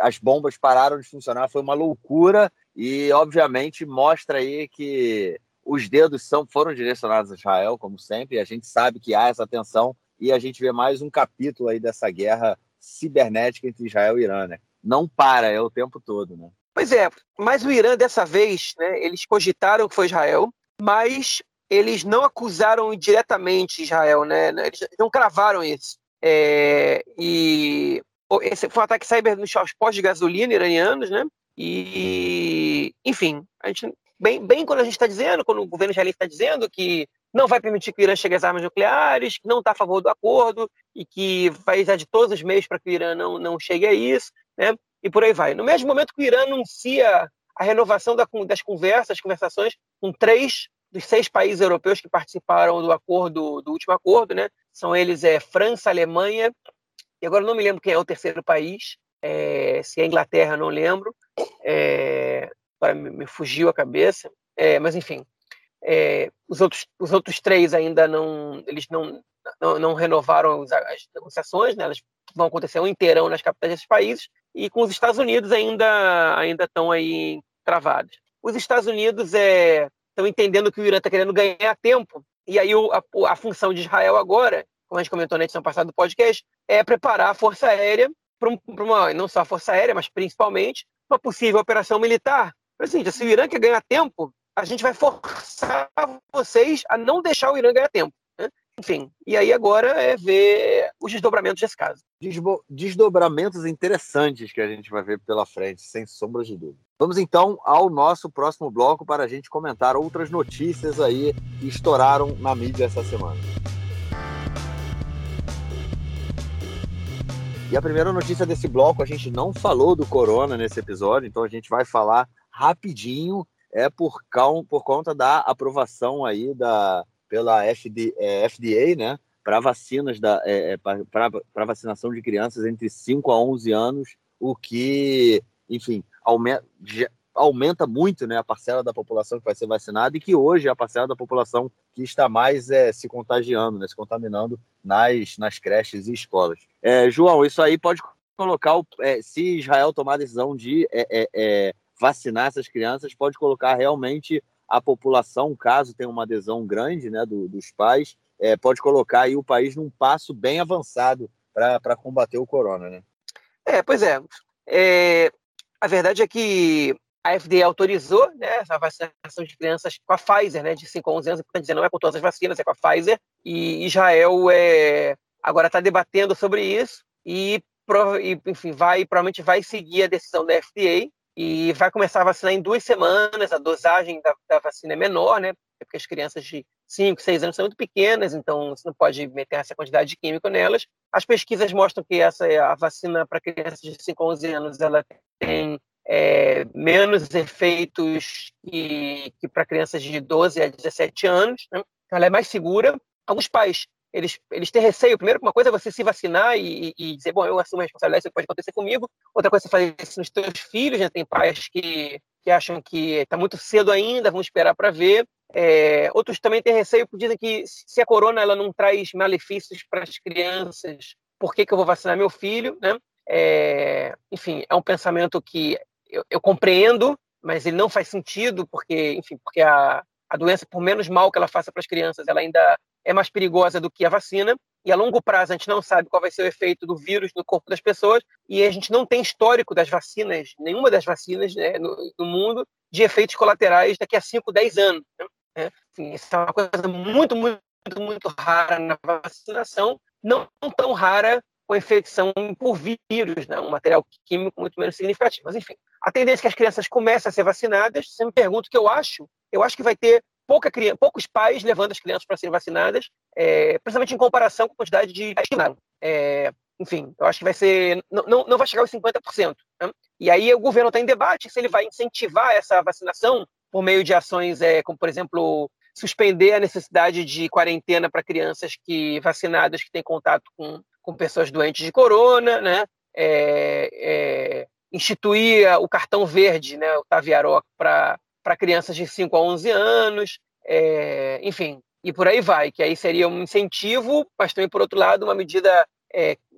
as bombas pararam de funcionar, foi uma loucura e, obviamente, mostra aí que os dedos são, foram direcionados a Israel, como sempre, e a gente sabe que há essa tensão e a gente vê mais um capítulo aí dessa guerra cibernética entre Israel e Irã, né? Não para, é o tempo todo, né? Pois é, mas o Irã dessa vez, né, eles cogitaram que foi Israel, mas eles não acusaram diretamente Israel, né? Eles não cravaram isso. É, e esse foi um ataque cyber nos postos de gasolina iranianos, né? E, enfim, a gente, bem, bem quando a gente está dizendo, quando o governo israelense está dizendo que não vai permitir que o Irã chegue às armas nucleares, que não está a favor do acordo e que vai usar de todos os meios para que o Irã não, não chegue a isso, né? E por aí vai. No mesmo momento que o Irã anuncia a renovação da, das conversas, conversações com três dos seis países europeus que participaram do acordo, do último acordo, né? São eles é França, Alemanha e agora não me lembro quem é o terceiro país, é, se é Inglaterra, não lembro. É, me, me, fugiu a cabeça, é, mas enfim, é, os outros os outros três ainda não eles não não, não renovaram as, as negociações, né? Elas vão acontecer um inteirão nas capitais desses países e com os Estados Unidos ainda ainda estão aí travados. Os Estados Unidos é, estão entendendo que o Irã está querendo ganhar tempo e aí o, a, a, função de Israel agora, como a gente comentou na edição passada do podcast, é preparar a força aérea para um, uma não só a força aérea, mas principalmente uma possível operação militar. Assim, se o Irã quer ganhar tempo, a gente vai forçar vocês a não deixar o Irã ganhar tempo. Enfim, e aí agora é ver os desdobramentos desse caso. Desbo desdobramentos interessantes que a gente vai ver pela frente, sem sombra de dúvida. Vamos então ao nosso próximo bloco para a gente comentar outras notícias aí que estouraram na mídia essa semana. E a primeira notícia desse bloco, a gente não falou do corona nesse episódio, então a gente vai falar rapidinho, é por, por conta da aprovação aí da, pela FD, é, FDA, né, para vacinas, da, é, é para vacinação de crianças entre 5 a 11 anos, o que, enfim, aumenta, muito né, a parcela da população que vai ser vacinada e que hoje é a parcela da população que está mais é, se contagiando, né, se contaminando nas, nas creches e escolas. É, João, isso aí pode colocar, o, é, se Israel tomar a decisão de é, é, é, vacinar essas crianças, pode colocar realmente a população, caso tenha uma adesão grande né, do, dos pais, pode colocar aí o país num passo bem avançado para combater o corona, né? É, pois é. é. A verdade é que a FDA autorizou né, a vacinação de crianças com a Pfizer, né, de 5 a 11 anos, portanto, dizer, não é com todas as vacinas, é com a Pfizer, e Israel é, agora está debatendo sobre isso e, enfim, vai, provavelmente vai seguir a decisão da FDA e vai começar a vacinar em duas semanas, a dosagem da, da vacina é menor, né, porque as crianças de 5, 6 anos são muito pequenas, então você não pode meter essa quantidade de químico nelas. As pesquisas mostram que essa a vacina para crianças de 5 a 11 anos ela tem é, menos efeitos que, que para crianças de 12 a 17 anos. Né? Então, ela é mais segura. Alguns pais eles, eles têm receio. Primeiro, uma coisa é você se vacinar e, e dizer, bom, eu assumo a responsabilidade, isso pode acontecer comigo. Outra coisa é fazer isso nos teus filhos. Né? Tem pais que, que acham que está muito cedo ainda, vão esperar para ver. É, outros também têm receio, porque dizem que se a corona ela não traz malefícios para as crianças, por que, que eu vou vacinar meu filho? Né? É, enfim, é um pensamento que eu, eu, compreendo, mas ele não faz sentido, porque, enfim, porque a, a doença, por menos mal que ela faça para as crianças, ela ainda é mais perigosa do que a vacina. E a longo prazo a gente não sabe qual vai ser o efeito do vírus no corpo das pessoas e a gente não tem histórico das vacinas, nenhuma das vacinas né, no, no, mundo, de efeitos colaterais daqui a 5, 10 anos. Né? É, enfim, isso é uma coisa muito, muito, muito rara na vacinação, não tão rara com infecção por vírus, né? um material químico muito menos significativo. Mas, enfim, a tendência é que as crianças comecem a ser vacinadas. Você me pergunta o que eu acho. Eu acho que vai ter pouca criança, poucos pais levando as crianças para serem vacinadas, é, principalmente em comparação com a quantidade de. É, enfim, eu acho que vai ser. Não, não, não vai chegar aos 50%. Né? E aí o governo está em debate se ele vai incentivar essa vacinação por meio de ações é, como, por exemplo, suspender a necessidade de quarentena para crianças que vacinadas que têm contato com com pessoas doentes de corona, né? É, é, instituir o cartão verde, né, o Taviaroc, para crianças de 5 a 11 anos, é, enfim, e por aí vai, que aí seria um incentivo, mas também, por outro lado, uma medida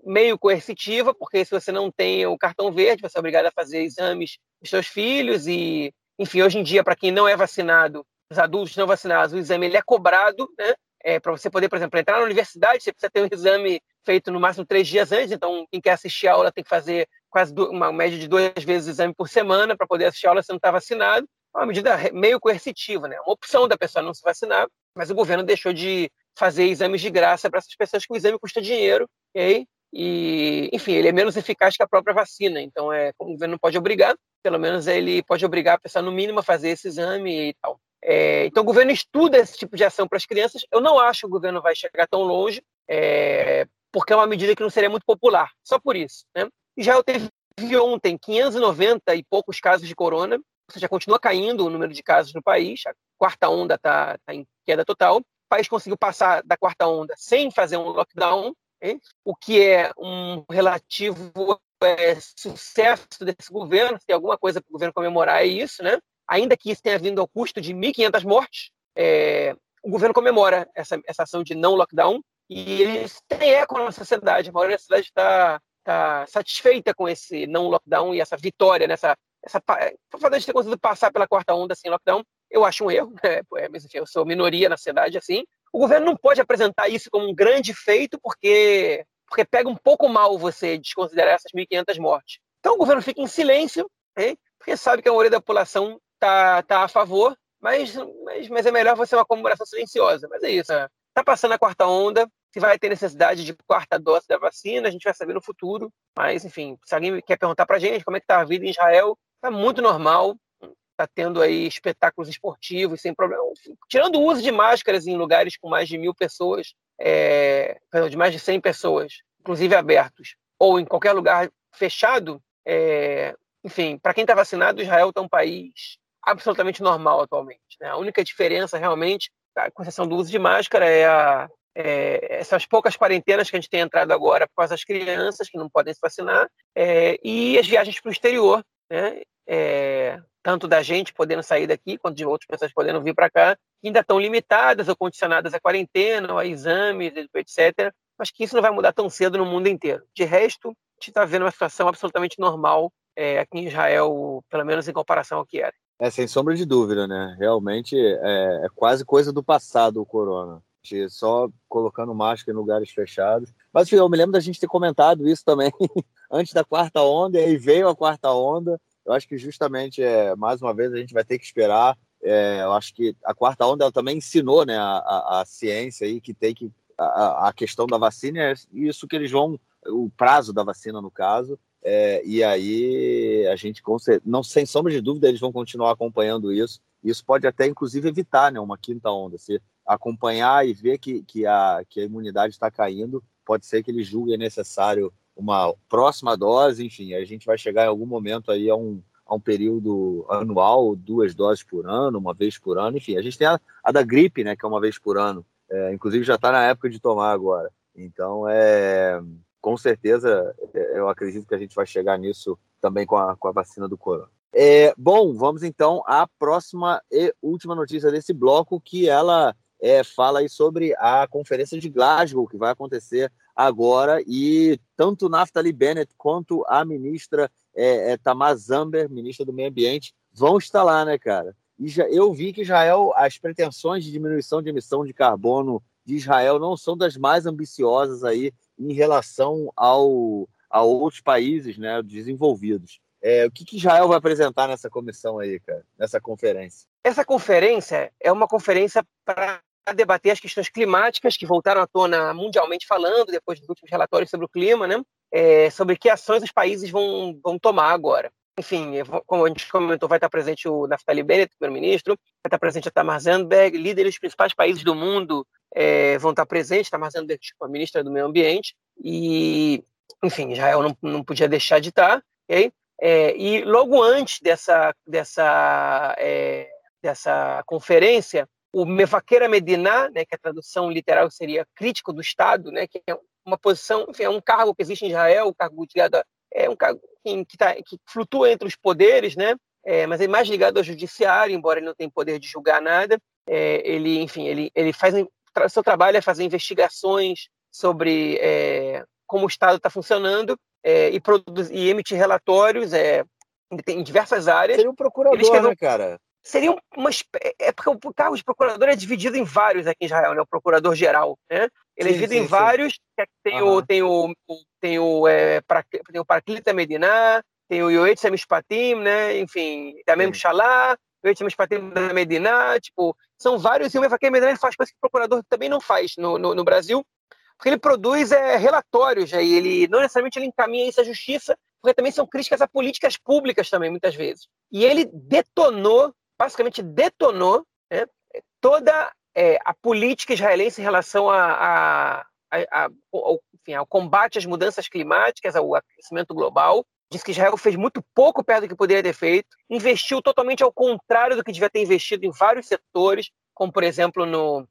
meio coercitiva, porque se você não tem o cartão verde, você é obrigado a fazer exames dos seus filhos e, enfim, hoje em dia, para quem não é vacinado, os adultos não vacinados, o exame ele é cobrado, né? É, para você poder, por exemplo, entrar na universidade, você precisa ter um exame feito no máximo três dias antes, então quem quer assistir a aula tem que fazer quase uma média de duas vezes o exame por semana para poder assistir a aula se não está vacinado. É uma medida meio coercitiva, né? uma opção da pessoa não se vacinar, mas o governo deixou de fazer exames de graça para essas pessoas que o exame custa dinheiro, okay? E enfim, ele é menos eficaz que a própria vacina, então é, o governo não pode obrigar, pelo menos ele pode obrigar a pessoa no mínimo a fazer esse exame e tal. É, então o governo estuda esse tipo de ação para as crianças. Eu não acho que o governo vai chegar tão longe, é, porque é uma medida que não seria muito popular, só por isso. Né? Já eu teve ontem 590 e poucos casos de corona, ou seja, continua caindo o número de casos no país, a quarta onda está tá em queda total. O país conseguiu passar da quarta onda sem fazer um lockdown, né? o que é um relativo é, sucesso desse governo. Se tem alguma coisa para o governo comemorar, é isso, né? Ainda que isso tenha vindo ao custo de 1.500 mortes, é, o governo comemora essa, essa ação de não lockdown, e eles têm eco na sociedade. A maioria da cidade está tá satisfeita com esse não lockdown e essa vitória nessa essa o fato de ter conseguido passar pela quarta onda sem lockdown, eu acho um erro, né? mas enfim, eu sou minoria na cidade assim. O governo não pode apresentar isso como um grande feito porque porque pega um pouco mal você desconsiderar essas 1.500 mortes. Então o governo fica em silêncio, hein? porque sabe que a maioria da população está tá a favor, mas, mas, mas é melhor você uma comemoração silenciosa. Mas é isso. Está passando a quarta onda, se vai ter necessidade de quarta dose da vacina, a gente vai saber no futuro. Mas, enfim, se alguém quer perguntar para a gente como é que está a vida em Israel, está muito normal. Está tendo aí espetáculos esportivos sem problema. Tirando o uso de máscaras em lugares com mais de mil pessoas, é, de mais de 100 pessoas, inclusive abertos. ou em qualquer lugar fechado, é, enfim, para quem está vacinado, Israel está um país absolutamente normal atualmente. Né? A única diferença realmente, com exceção do uso de máscara, é, a, é, essas poucas quarentenas que a gente tem entrado agora por causa das crianças que não podem se vacinar é, e as viagens para o exterior, né? É, tanto da gente podendo sair daqui quanto de outras pessoas podendo vir para cá, que ainda estão limitadas ou condicionadas à quarentena, ou a exames, etc. Mas que isso não vai mudar tão cedo no mundo inteiro. De resto, a gente está vendo uma situação absolutamente normal é, aqui em Israel, pelo menos em comparação ao que era. É, sem sombra de dúvida, né? Realmente é, é quase coisa do passado o corona. Só colocando máscara em lugares fechados. Mas eu me lembro da gente ter comentado isso também antes da quarta onda, e aí veio a quarta onda. Eu acho que justamente, é, mais uma vez, a gente vai ter que esperar. É, eu acho que a quarta onda ela também ensinou né, a, a, a ciência aí que tem que. A, a questão da vacina é isso que eles vão. O prazo da vacina, no caso, é, e aí a gente, não sem sombra de dúvida, eles vão continuar acompanhando isso. Isso pode até, inclusive, evitar né, uma quinta onda. Se acompanhar e ver que, que, a, que a imunidade está caindo, pode ser que eles julguem necessário uma próxima dose. Enfim, a gente vai chegar em algum momento aí a um, a um período anual, duas doses por ano, uma vez por ano. Enfim, a gente tem a, a da gripe, né, que é uma vez por ano. É, inclusive já está na época de tomar agora. Então, é, com certeza, é, eu acredito que a gente vai chegar nisso também com a, com a vacina do corona. É, bom, vamos então à próxima e última notícia desse bloco, que ela é, fala aí sobre a conferência de Glasgow, que vai acontecer agora, e tanto Naftali Bennett quanto a ministra é, é, Tamar Zamber, ministra do Meio Ambiente, vão estar lá, né, cara? E já, eu vi que Israel, as pretensões de diminuição de emissão de carbono de Israel não são das mais ambiciosas aí em relação ao, a outros países né, desenvolvidos. É, o que, que Israel vai apresentar nessa comissão aí, cara, nessa conferência? Essa conferência é uma conferência para debater as questões climáticas que voltaram à tona mundialmente falando, depois dos últimos relatórios sobre o clima, né? É, sobre que ações os países vão, vão tomar agora. Enfim, como a gente comentou, vai estar presente o Naftali Bennett, primeiro-ministro, vai estar presente a Tamar Zandberg, líderes dos principais países do mundo é, vão estar presentes, Tamar Zandberg, tipo, a ministra do Meio Ambiente, e, enfim, Israel não, não podia deixar de estar, okay? É, e logo antes dessa, dessa, é, dessa conferência, o Mevaqueira Medina, né, que a tradução literal seria crítico do Estado, né, que é uma posição, enfim, é um cargo que existe em Israel, um cargo ligado a, é um cargo que, que, tá, que flutua entre os poderes, né, é, mas é mais ligado ao judiciário, embora ele não tenha poder de julgar nada. É, ele, enfim, ele, ele faz seu trabalho é fazer investigações sobre é, como o Estado está funcionando é, e, produz, e emitir relatórios é, em diversas áreas. Seria um procurador, né, cara? Seria uma. É porque o cargo de procurador é dividido em vários aqui em Israel, né? O procurador-geral, né? Ele é sim, é dividido sim, em sim. vários. Tem, uhum. o, tem o tem o é, tem o Parklita Medina, tem o Yoetz Mishpatim, né? Enfim, também o Shalá, Yoetz Mishpatim da Medina, tipo, são vários e o Mevaquer Medina faz coisas que o procurador também não faz no, no, no Brasil, porque ele produz é, relatórios, aí ele não necessariamente ele encaminha isso à justiça, porque também são críticas a políticas públicas também, muitas vezes. E ele detonou, basicamente detonou, né, toda é, a política israelense em relação a, a, a, ao, enfim, ao combate às mudanças climáticas, ao aquecimento global. Diz que Israel fez muito pouco perto do que poderia ter feito, investiu totalmente ao contrário do que devia ter investido em vários setores, como, por exemplo, no,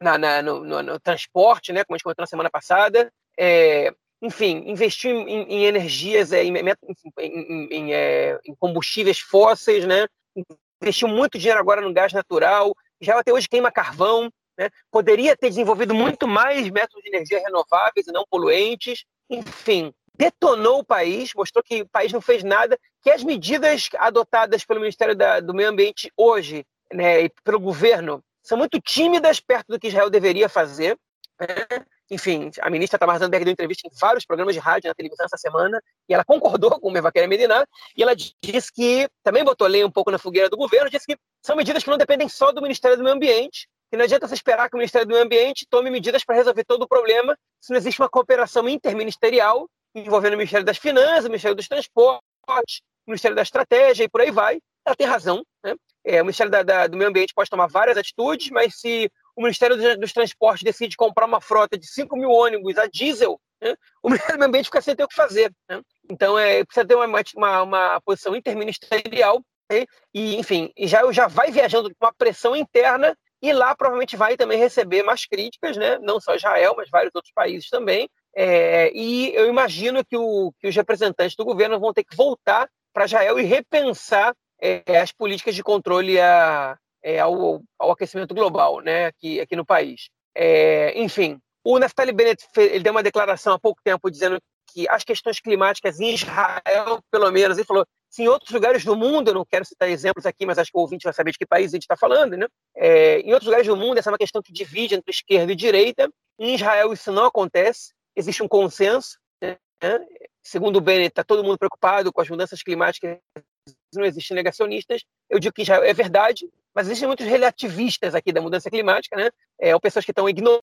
na, na, no, no, no, transporte, né, como a gente comentou na semana passada. É, enfim, investiu em, em energias, é, em, em, em, é, em, combustíveis fósseis, né? Investiu muito dinheiro agora no gás natural, já até hoje queima carvão, né? poderia ter desenvolvido muito mais métodos de energia renováveis e não poluentes, enfim, detonou o país, mostrou que o país não fez nada, que as medidas adotadas pelo Ministério da, do Meio Ambiente hoje, né, e pelo governo, são muito tímidas perto do que Israel deveria fazer. Né? Enfim, a ministra Tamar Zandberg deu entrevista em vários programas de rádio na televisão essa semana e ela concordou com o Mevaquera Medina e ela disse que, também botou lenha um pouco na fogueira do governo, disse que são medidas que não dependem só do Ministério do Meio Ambiente, que não adianta você esperar que o Ministério do Meio Ambiente tome medidas para resolver todo o problema se não existe uma cooperação interministerial envolvendo o Ministério das Finanças, o Ministério dos Transportes, o Ministério da Estratégia e por aí vai. Ela tem razão, né? É, o Ministério da, da, do Meio Ambiente pode tomar várias atitudes, mas se o Ministério dos, Transportes decide comprar uma frota de 5 mil ônibus a diesel né? o Ministério do Meio Ambiente fica sem ter o que fazer. Né? Então, é, precisa ter uma, uma, uma posição interministerial né? e, enfim, já, já vai viajando com uma pressão interna e lá provavelmente vai também receber mais críticas, né? não só Israel, mas vários outros países também. É, e eu imagino que, o, que, os representantes do governo vão ter que voltar para Israel e repensar é, as políticas de controle a, é, ao, ao, aquecimento global né, aqui, aqui no país. É, enfim, o Naftali Bennett fez, ele deu uma declaração há pouco tempo dizendo que as questões climáticas em Israel, pelo menos, ele falou se em outros lugares do mundo, eu não quero citar exemplos aqui, mas acho que o ouvinte vai saber de que país a gente está falando, né? É, em outros lugares do mundo, essa é uma questão que divide entre esquerda e direita. Em Israel, isso não acontece, existe um consenso. Né? Segundo o Bennett, está todo mundo preocupado com as mudanças climáticas não existem negacionistas. Eu digo que já é verdade, mas existem muitos relativistas aqui da mudança climática, né? É, pessoas que estão ignorando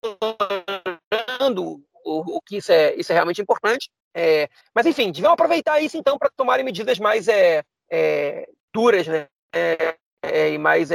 o, o, que isso é, isso é realmente importante. É, mas, enfim, deviam aproveitar isso, então, para tomarem medidas mais é, é duras né? É, é, e mais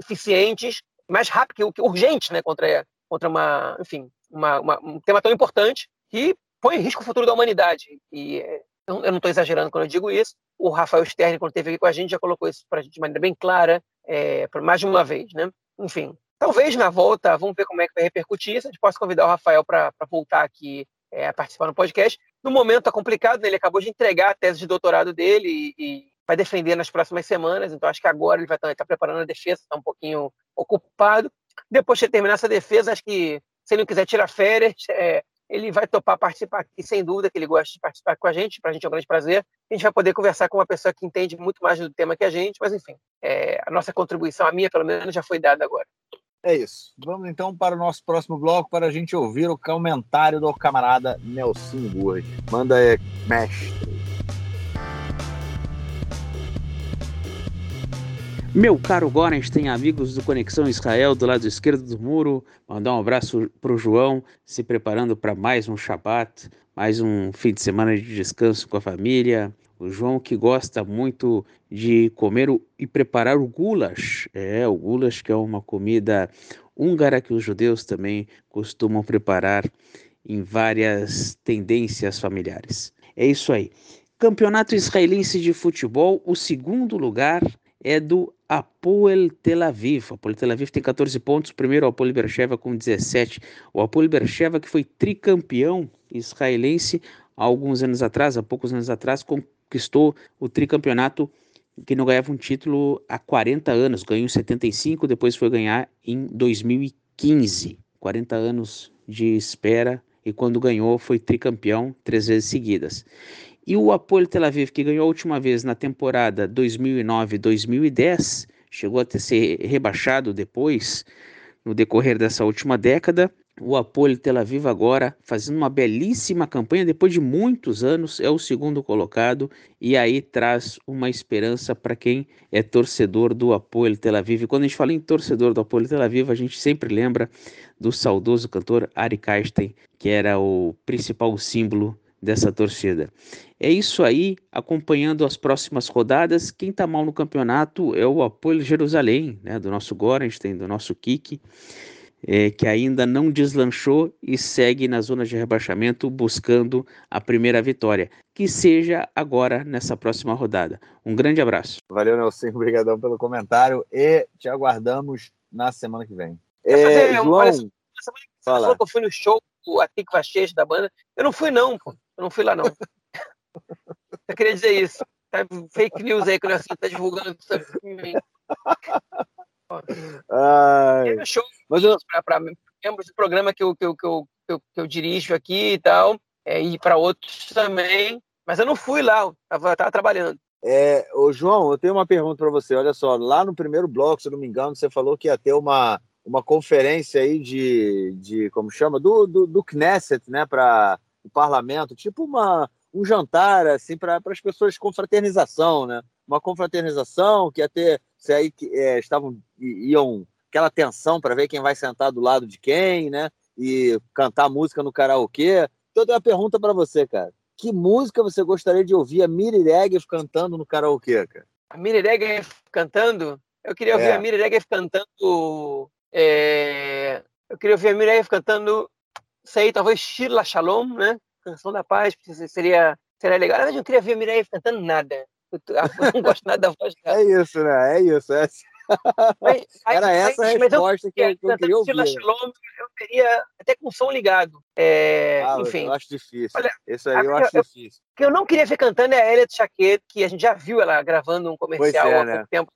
eficientes, mais rápidas, urgentes, né? Contra, contra uma, enfim, uma, uma, um tema tão importante que põe em risco o futuro da humanidade. E eu não estou exagerando quando eu digo isso. O Rafael Stern, quando esteve aqui com a gente, já colocou isso para a gente de maneira bem clara, é, por mais de uma vez, né? Enfim, talvez na volta, vamos ver como é que vai repercutir isso. A gente possa convidar o Rafael para voltar aqui é, a participar no podcast. No momento está complicado, né? ele acabou de entregar a tese de doutorado dele e, e vai defender nas próximas semanas, então acho que agora ele vai estar tá, tá preparando a defesa, está um pouquinho ocupado. Depois de terminar essa defesa, acho que se ele não quiser tirar férias, é, ele vai topar participar aqui, sem dúvida que ele gosta de participar com a gente, para a gente é um grande prazer. A gente vai poder conversar com uma pessoa que entende muito mais do tema que a gente, mas enfim, é, a nossa contribuição, a minha pelo menos, já foi dada agora. É isso. Vamos então para o nosso próximo bloco para a gente ouvir o comentário do camarada Nelson Burri. Manda aí, mestre. Meu caro Gorenstein, amigos do Conexão Israel do lado esquerdo do muro, mandar um abraço para o João, se preparando para mais um Shabat, mais um fim de semana de descanso com a família. O João que gosta muito de comer e preparar o goulash. É, o goulash que é uma comida húngara que os judeus também costumam preparar em várias tendências familiares. É isso aí. Campeonato Israelense de Futebol, o segundo lugar é do Apoel Tel Aviv. Apoel Tel Aviv tem 14 pontos, primeiro o Apoel Beersheva com 17. O Apoel Beersheva que foi tricampeão israelense há alguns anos atrás, há poucos anos atrás, conquistou o tricampeonato que não ganhava um título há 40 anos, ganhou em 75, depois foi ganhar em 2015. 40 anos de espera e quando ganhou foi tricampeão três vezes seguidas. E o Apoio Tel Aviv, que ganhou a última vez na temporada 2009-2010, chegou a ser rebaixado depois, no decorrer dessa última década. O Apoio Tel Aviv agora fazendo uma belíssima campanha depois de muitos anos, é o segundo colocado e aí traz uma esperança para quem é torcedor do Apoio Tel Aviv. E quando a gente fala em torcedor do Apoio Tel Aviv, a gente sempre lembra do saudoso cantor Ari Kasten, que era o principal símbolo dessa torcida. É isso aí, acompanhando as próximas rodadas. Quem está mal no campeonato é o Apoio Jerusalém, né, do nosso Gorenstein, do nosso Kiki, é, que ainda não deslanchou e segue na zona de rebaixamento buscando a primeira vitória. Que seja agora nessa próxima rodada. Um grande abraço. Valeu, Nelson. Obrigadão pelo comentário e te aguardamos na semana que vem. É, João, olha, semana que fala. eu fui no show do Atik Vachesh da banda. Eu não fui, não, pô. Eu não fui lá, não. Eu queria dizer isso. Tá fake news aí que o Nelson tá divulgando. Ai. show Mas eu... para membros do programa que eu, que, eu, que, eu, que, eu, que eu dirijo aqui e tal, é, e para outros também. Mas eu não fui lá, eu tava, tava trabalhando. É, ô João, eu tenho uma pergunta para você. Olha só, lá no primeiro bloco, se eu não me engano, você falou que ia ter uma, uma conferência aí de, de como chama, do, do, do Knesset, né, para o parlamento, tipo uma, um jantar assim para as pessoas confraternização, né? Uma confraternização que até se aí é, estavam iam aquela tensão para ver quem vai sentar do lado de quem, né? E cantar música no karaokê. Então eu tenho uma pergunta para você, cara. Que música você gostaria de ouvir a Miri Regev cantando no karaokê, cara? A Miri Regev cantando? Eu queria ouvir é. a Miri Regev cantando. É... Eu queria ouvir a Miri Regev cantando sei, talvez Shirla Shalom, né? Canção da Paz, seria, seria legal. Na verdade, eu não queria ver a Mireia cantando nada. Eu, não gosto nada da voz dela. É isso, né? É isso. É. Mas, Era aí, essa a resposta eu, que, eu, que eu queria ouvir. Shalom, eu teria até com som ligado. É, ah, enfim. Eu acho difícil. Olha, Isso aí eu acho eu, difícil. O que eu não queria ver cantando é a Elliot Chaquet, que a gente já viu ela gravando um comercial é, há né? pouco tempo.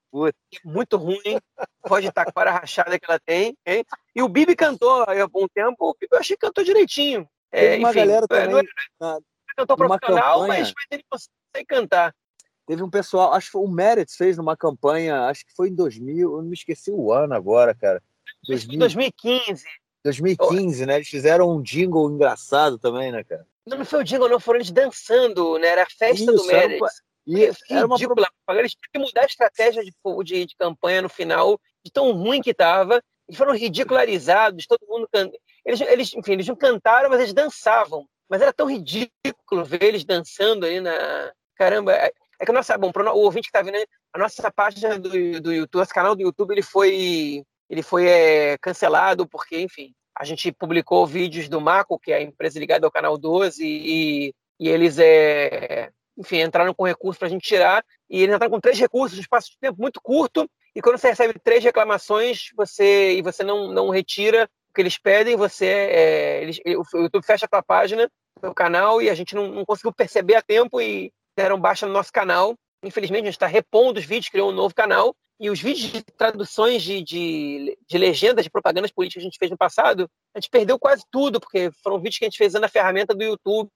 Muito ruim. Pode estar com a rachada que ela tem. Hein? E o Bibi cantou há algum tempo. O Bibi eu achei que cantou direitinho. É, uma enfim, galera também. Não, não, cantou profissional, mas, mas ele consegue cantar. Teve um pessoal, acho que o Merit fez numa campanha, acho que foi em 2000, eu não me esqueci o ano agora, cara. 2000, 2015. 2015, oh. né? Eles fizeram um jingle engraçado também, né, cara? Não, não foi o jingle, não, foram eles dançando, né? Era a festa Isso, do Merit. E era uma ridícula. Eles tinham que mudar a estratégia de, de, de, campanha no final, de tão ruim que tava. Eles foram ridicularizados, todo mundo. Eles, eles, enfim, eles não cantaram, mas eles dançavam. Mas era tão ridículo ver eles dançando ali na. Caramba, é, é que a nossa, bom, o ouvinte que está vendo, a nossa página do, do YouTube, nosso canal do YouTube, ele foi, ele foi é, cancelado porque, enfim, a gente publicou vídeos do Maco, que é a empresa ligada ao canal 12, e, e eles, é, enfim, entraram com recurso para a gente tirar, e eles entraram com três recursos, um espaço de tempo muito curto, e quando você recebe três reclamações, você e você não, não retira o que eles pedem, você é, eles, o YouTube fecha a página, o canal, e a gente não, não conseguiu perceber a tempo e deram baixa no nosso canal. Infelizmente, a gente está repondo os vídeos, criou um novo canal. E os vídeos de traduções de, de, de, legendas de propagandas políticas que a gente fez no passado, a gente perdeu quase tudo, porque foram vídeos que a gente fez usando a ferramenta do YouTube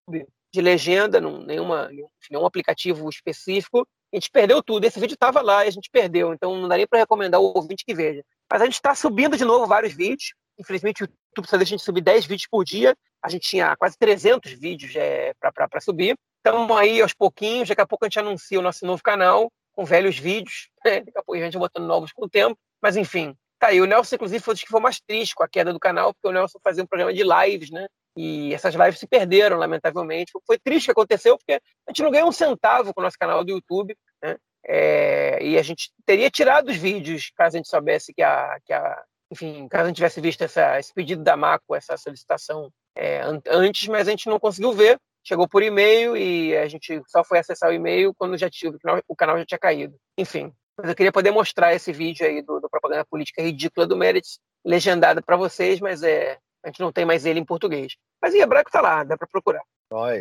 de legenda, não, nenhuma, nenhum aplicativo específico. A gente perdeu tudo. Esse vídeo estava lá e a gente perdeu, então não daria para recomendar o ouvinte que veja. Mas a gente está subindo de novo vários vídeos. Infelizmente, o YouTube só deixa a gente subir 10 vídeos por dia. A gente tinha quase 300 vídeos é, para subir. Estamos aí aos pouquinhos, daqui a pouco a gente anuncia o nosso novo canal, com velhos vídeos, né? daqui a pouco a gente vai botando novos com o tempo, mas enfim, tá aí. O Nelson, inclusive, foi o que foi mais triste com a queda do canal, porque o Nelson fazia um programa de lives, né? E essas lives se perderam, lamentavelmente. Foi triste que aconteceu, porque a gente não ganhou um centavo com o nosso canal do YouTube, né? É, e a gente teria tirado os vídeos caso a gente soubesse que a, que a enfim, caso a gente tivesse visto essa, esse pedido da Maco, essa solicitação é, antes, mas a gente não conseguiu ver chegou por e-mail e a gente só foi acessar o e-mail quando já tinha, o canal já tinha caído. Enfim, mas eu queria poder mostrar esse vídeo aí do, do propaganda política ridícula do Meredith, legendado para vocês, mas é, a gente não tem mais ele em português. Mas em hebraico tá lá, dá para procurar.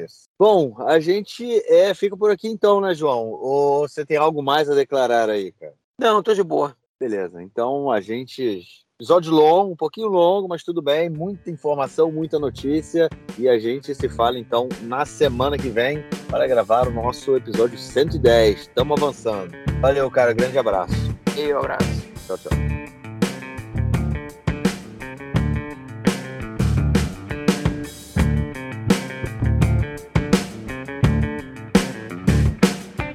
Isso. Bom, a gente é, fica por aqui então, né, João? Ou você tem algo mais a declarar aí, cara? Não, tô de boa. Beleza, então a gente Episódio longo, um pouquinho longo, mas tudo bem. Muita informação, muita notícia. E a gente se fala então na semana que vem para gravar o nosso episódio 110. Estamos avançando. Valeu, cara. Grande abraço. E um abraço. Tchau, tchau.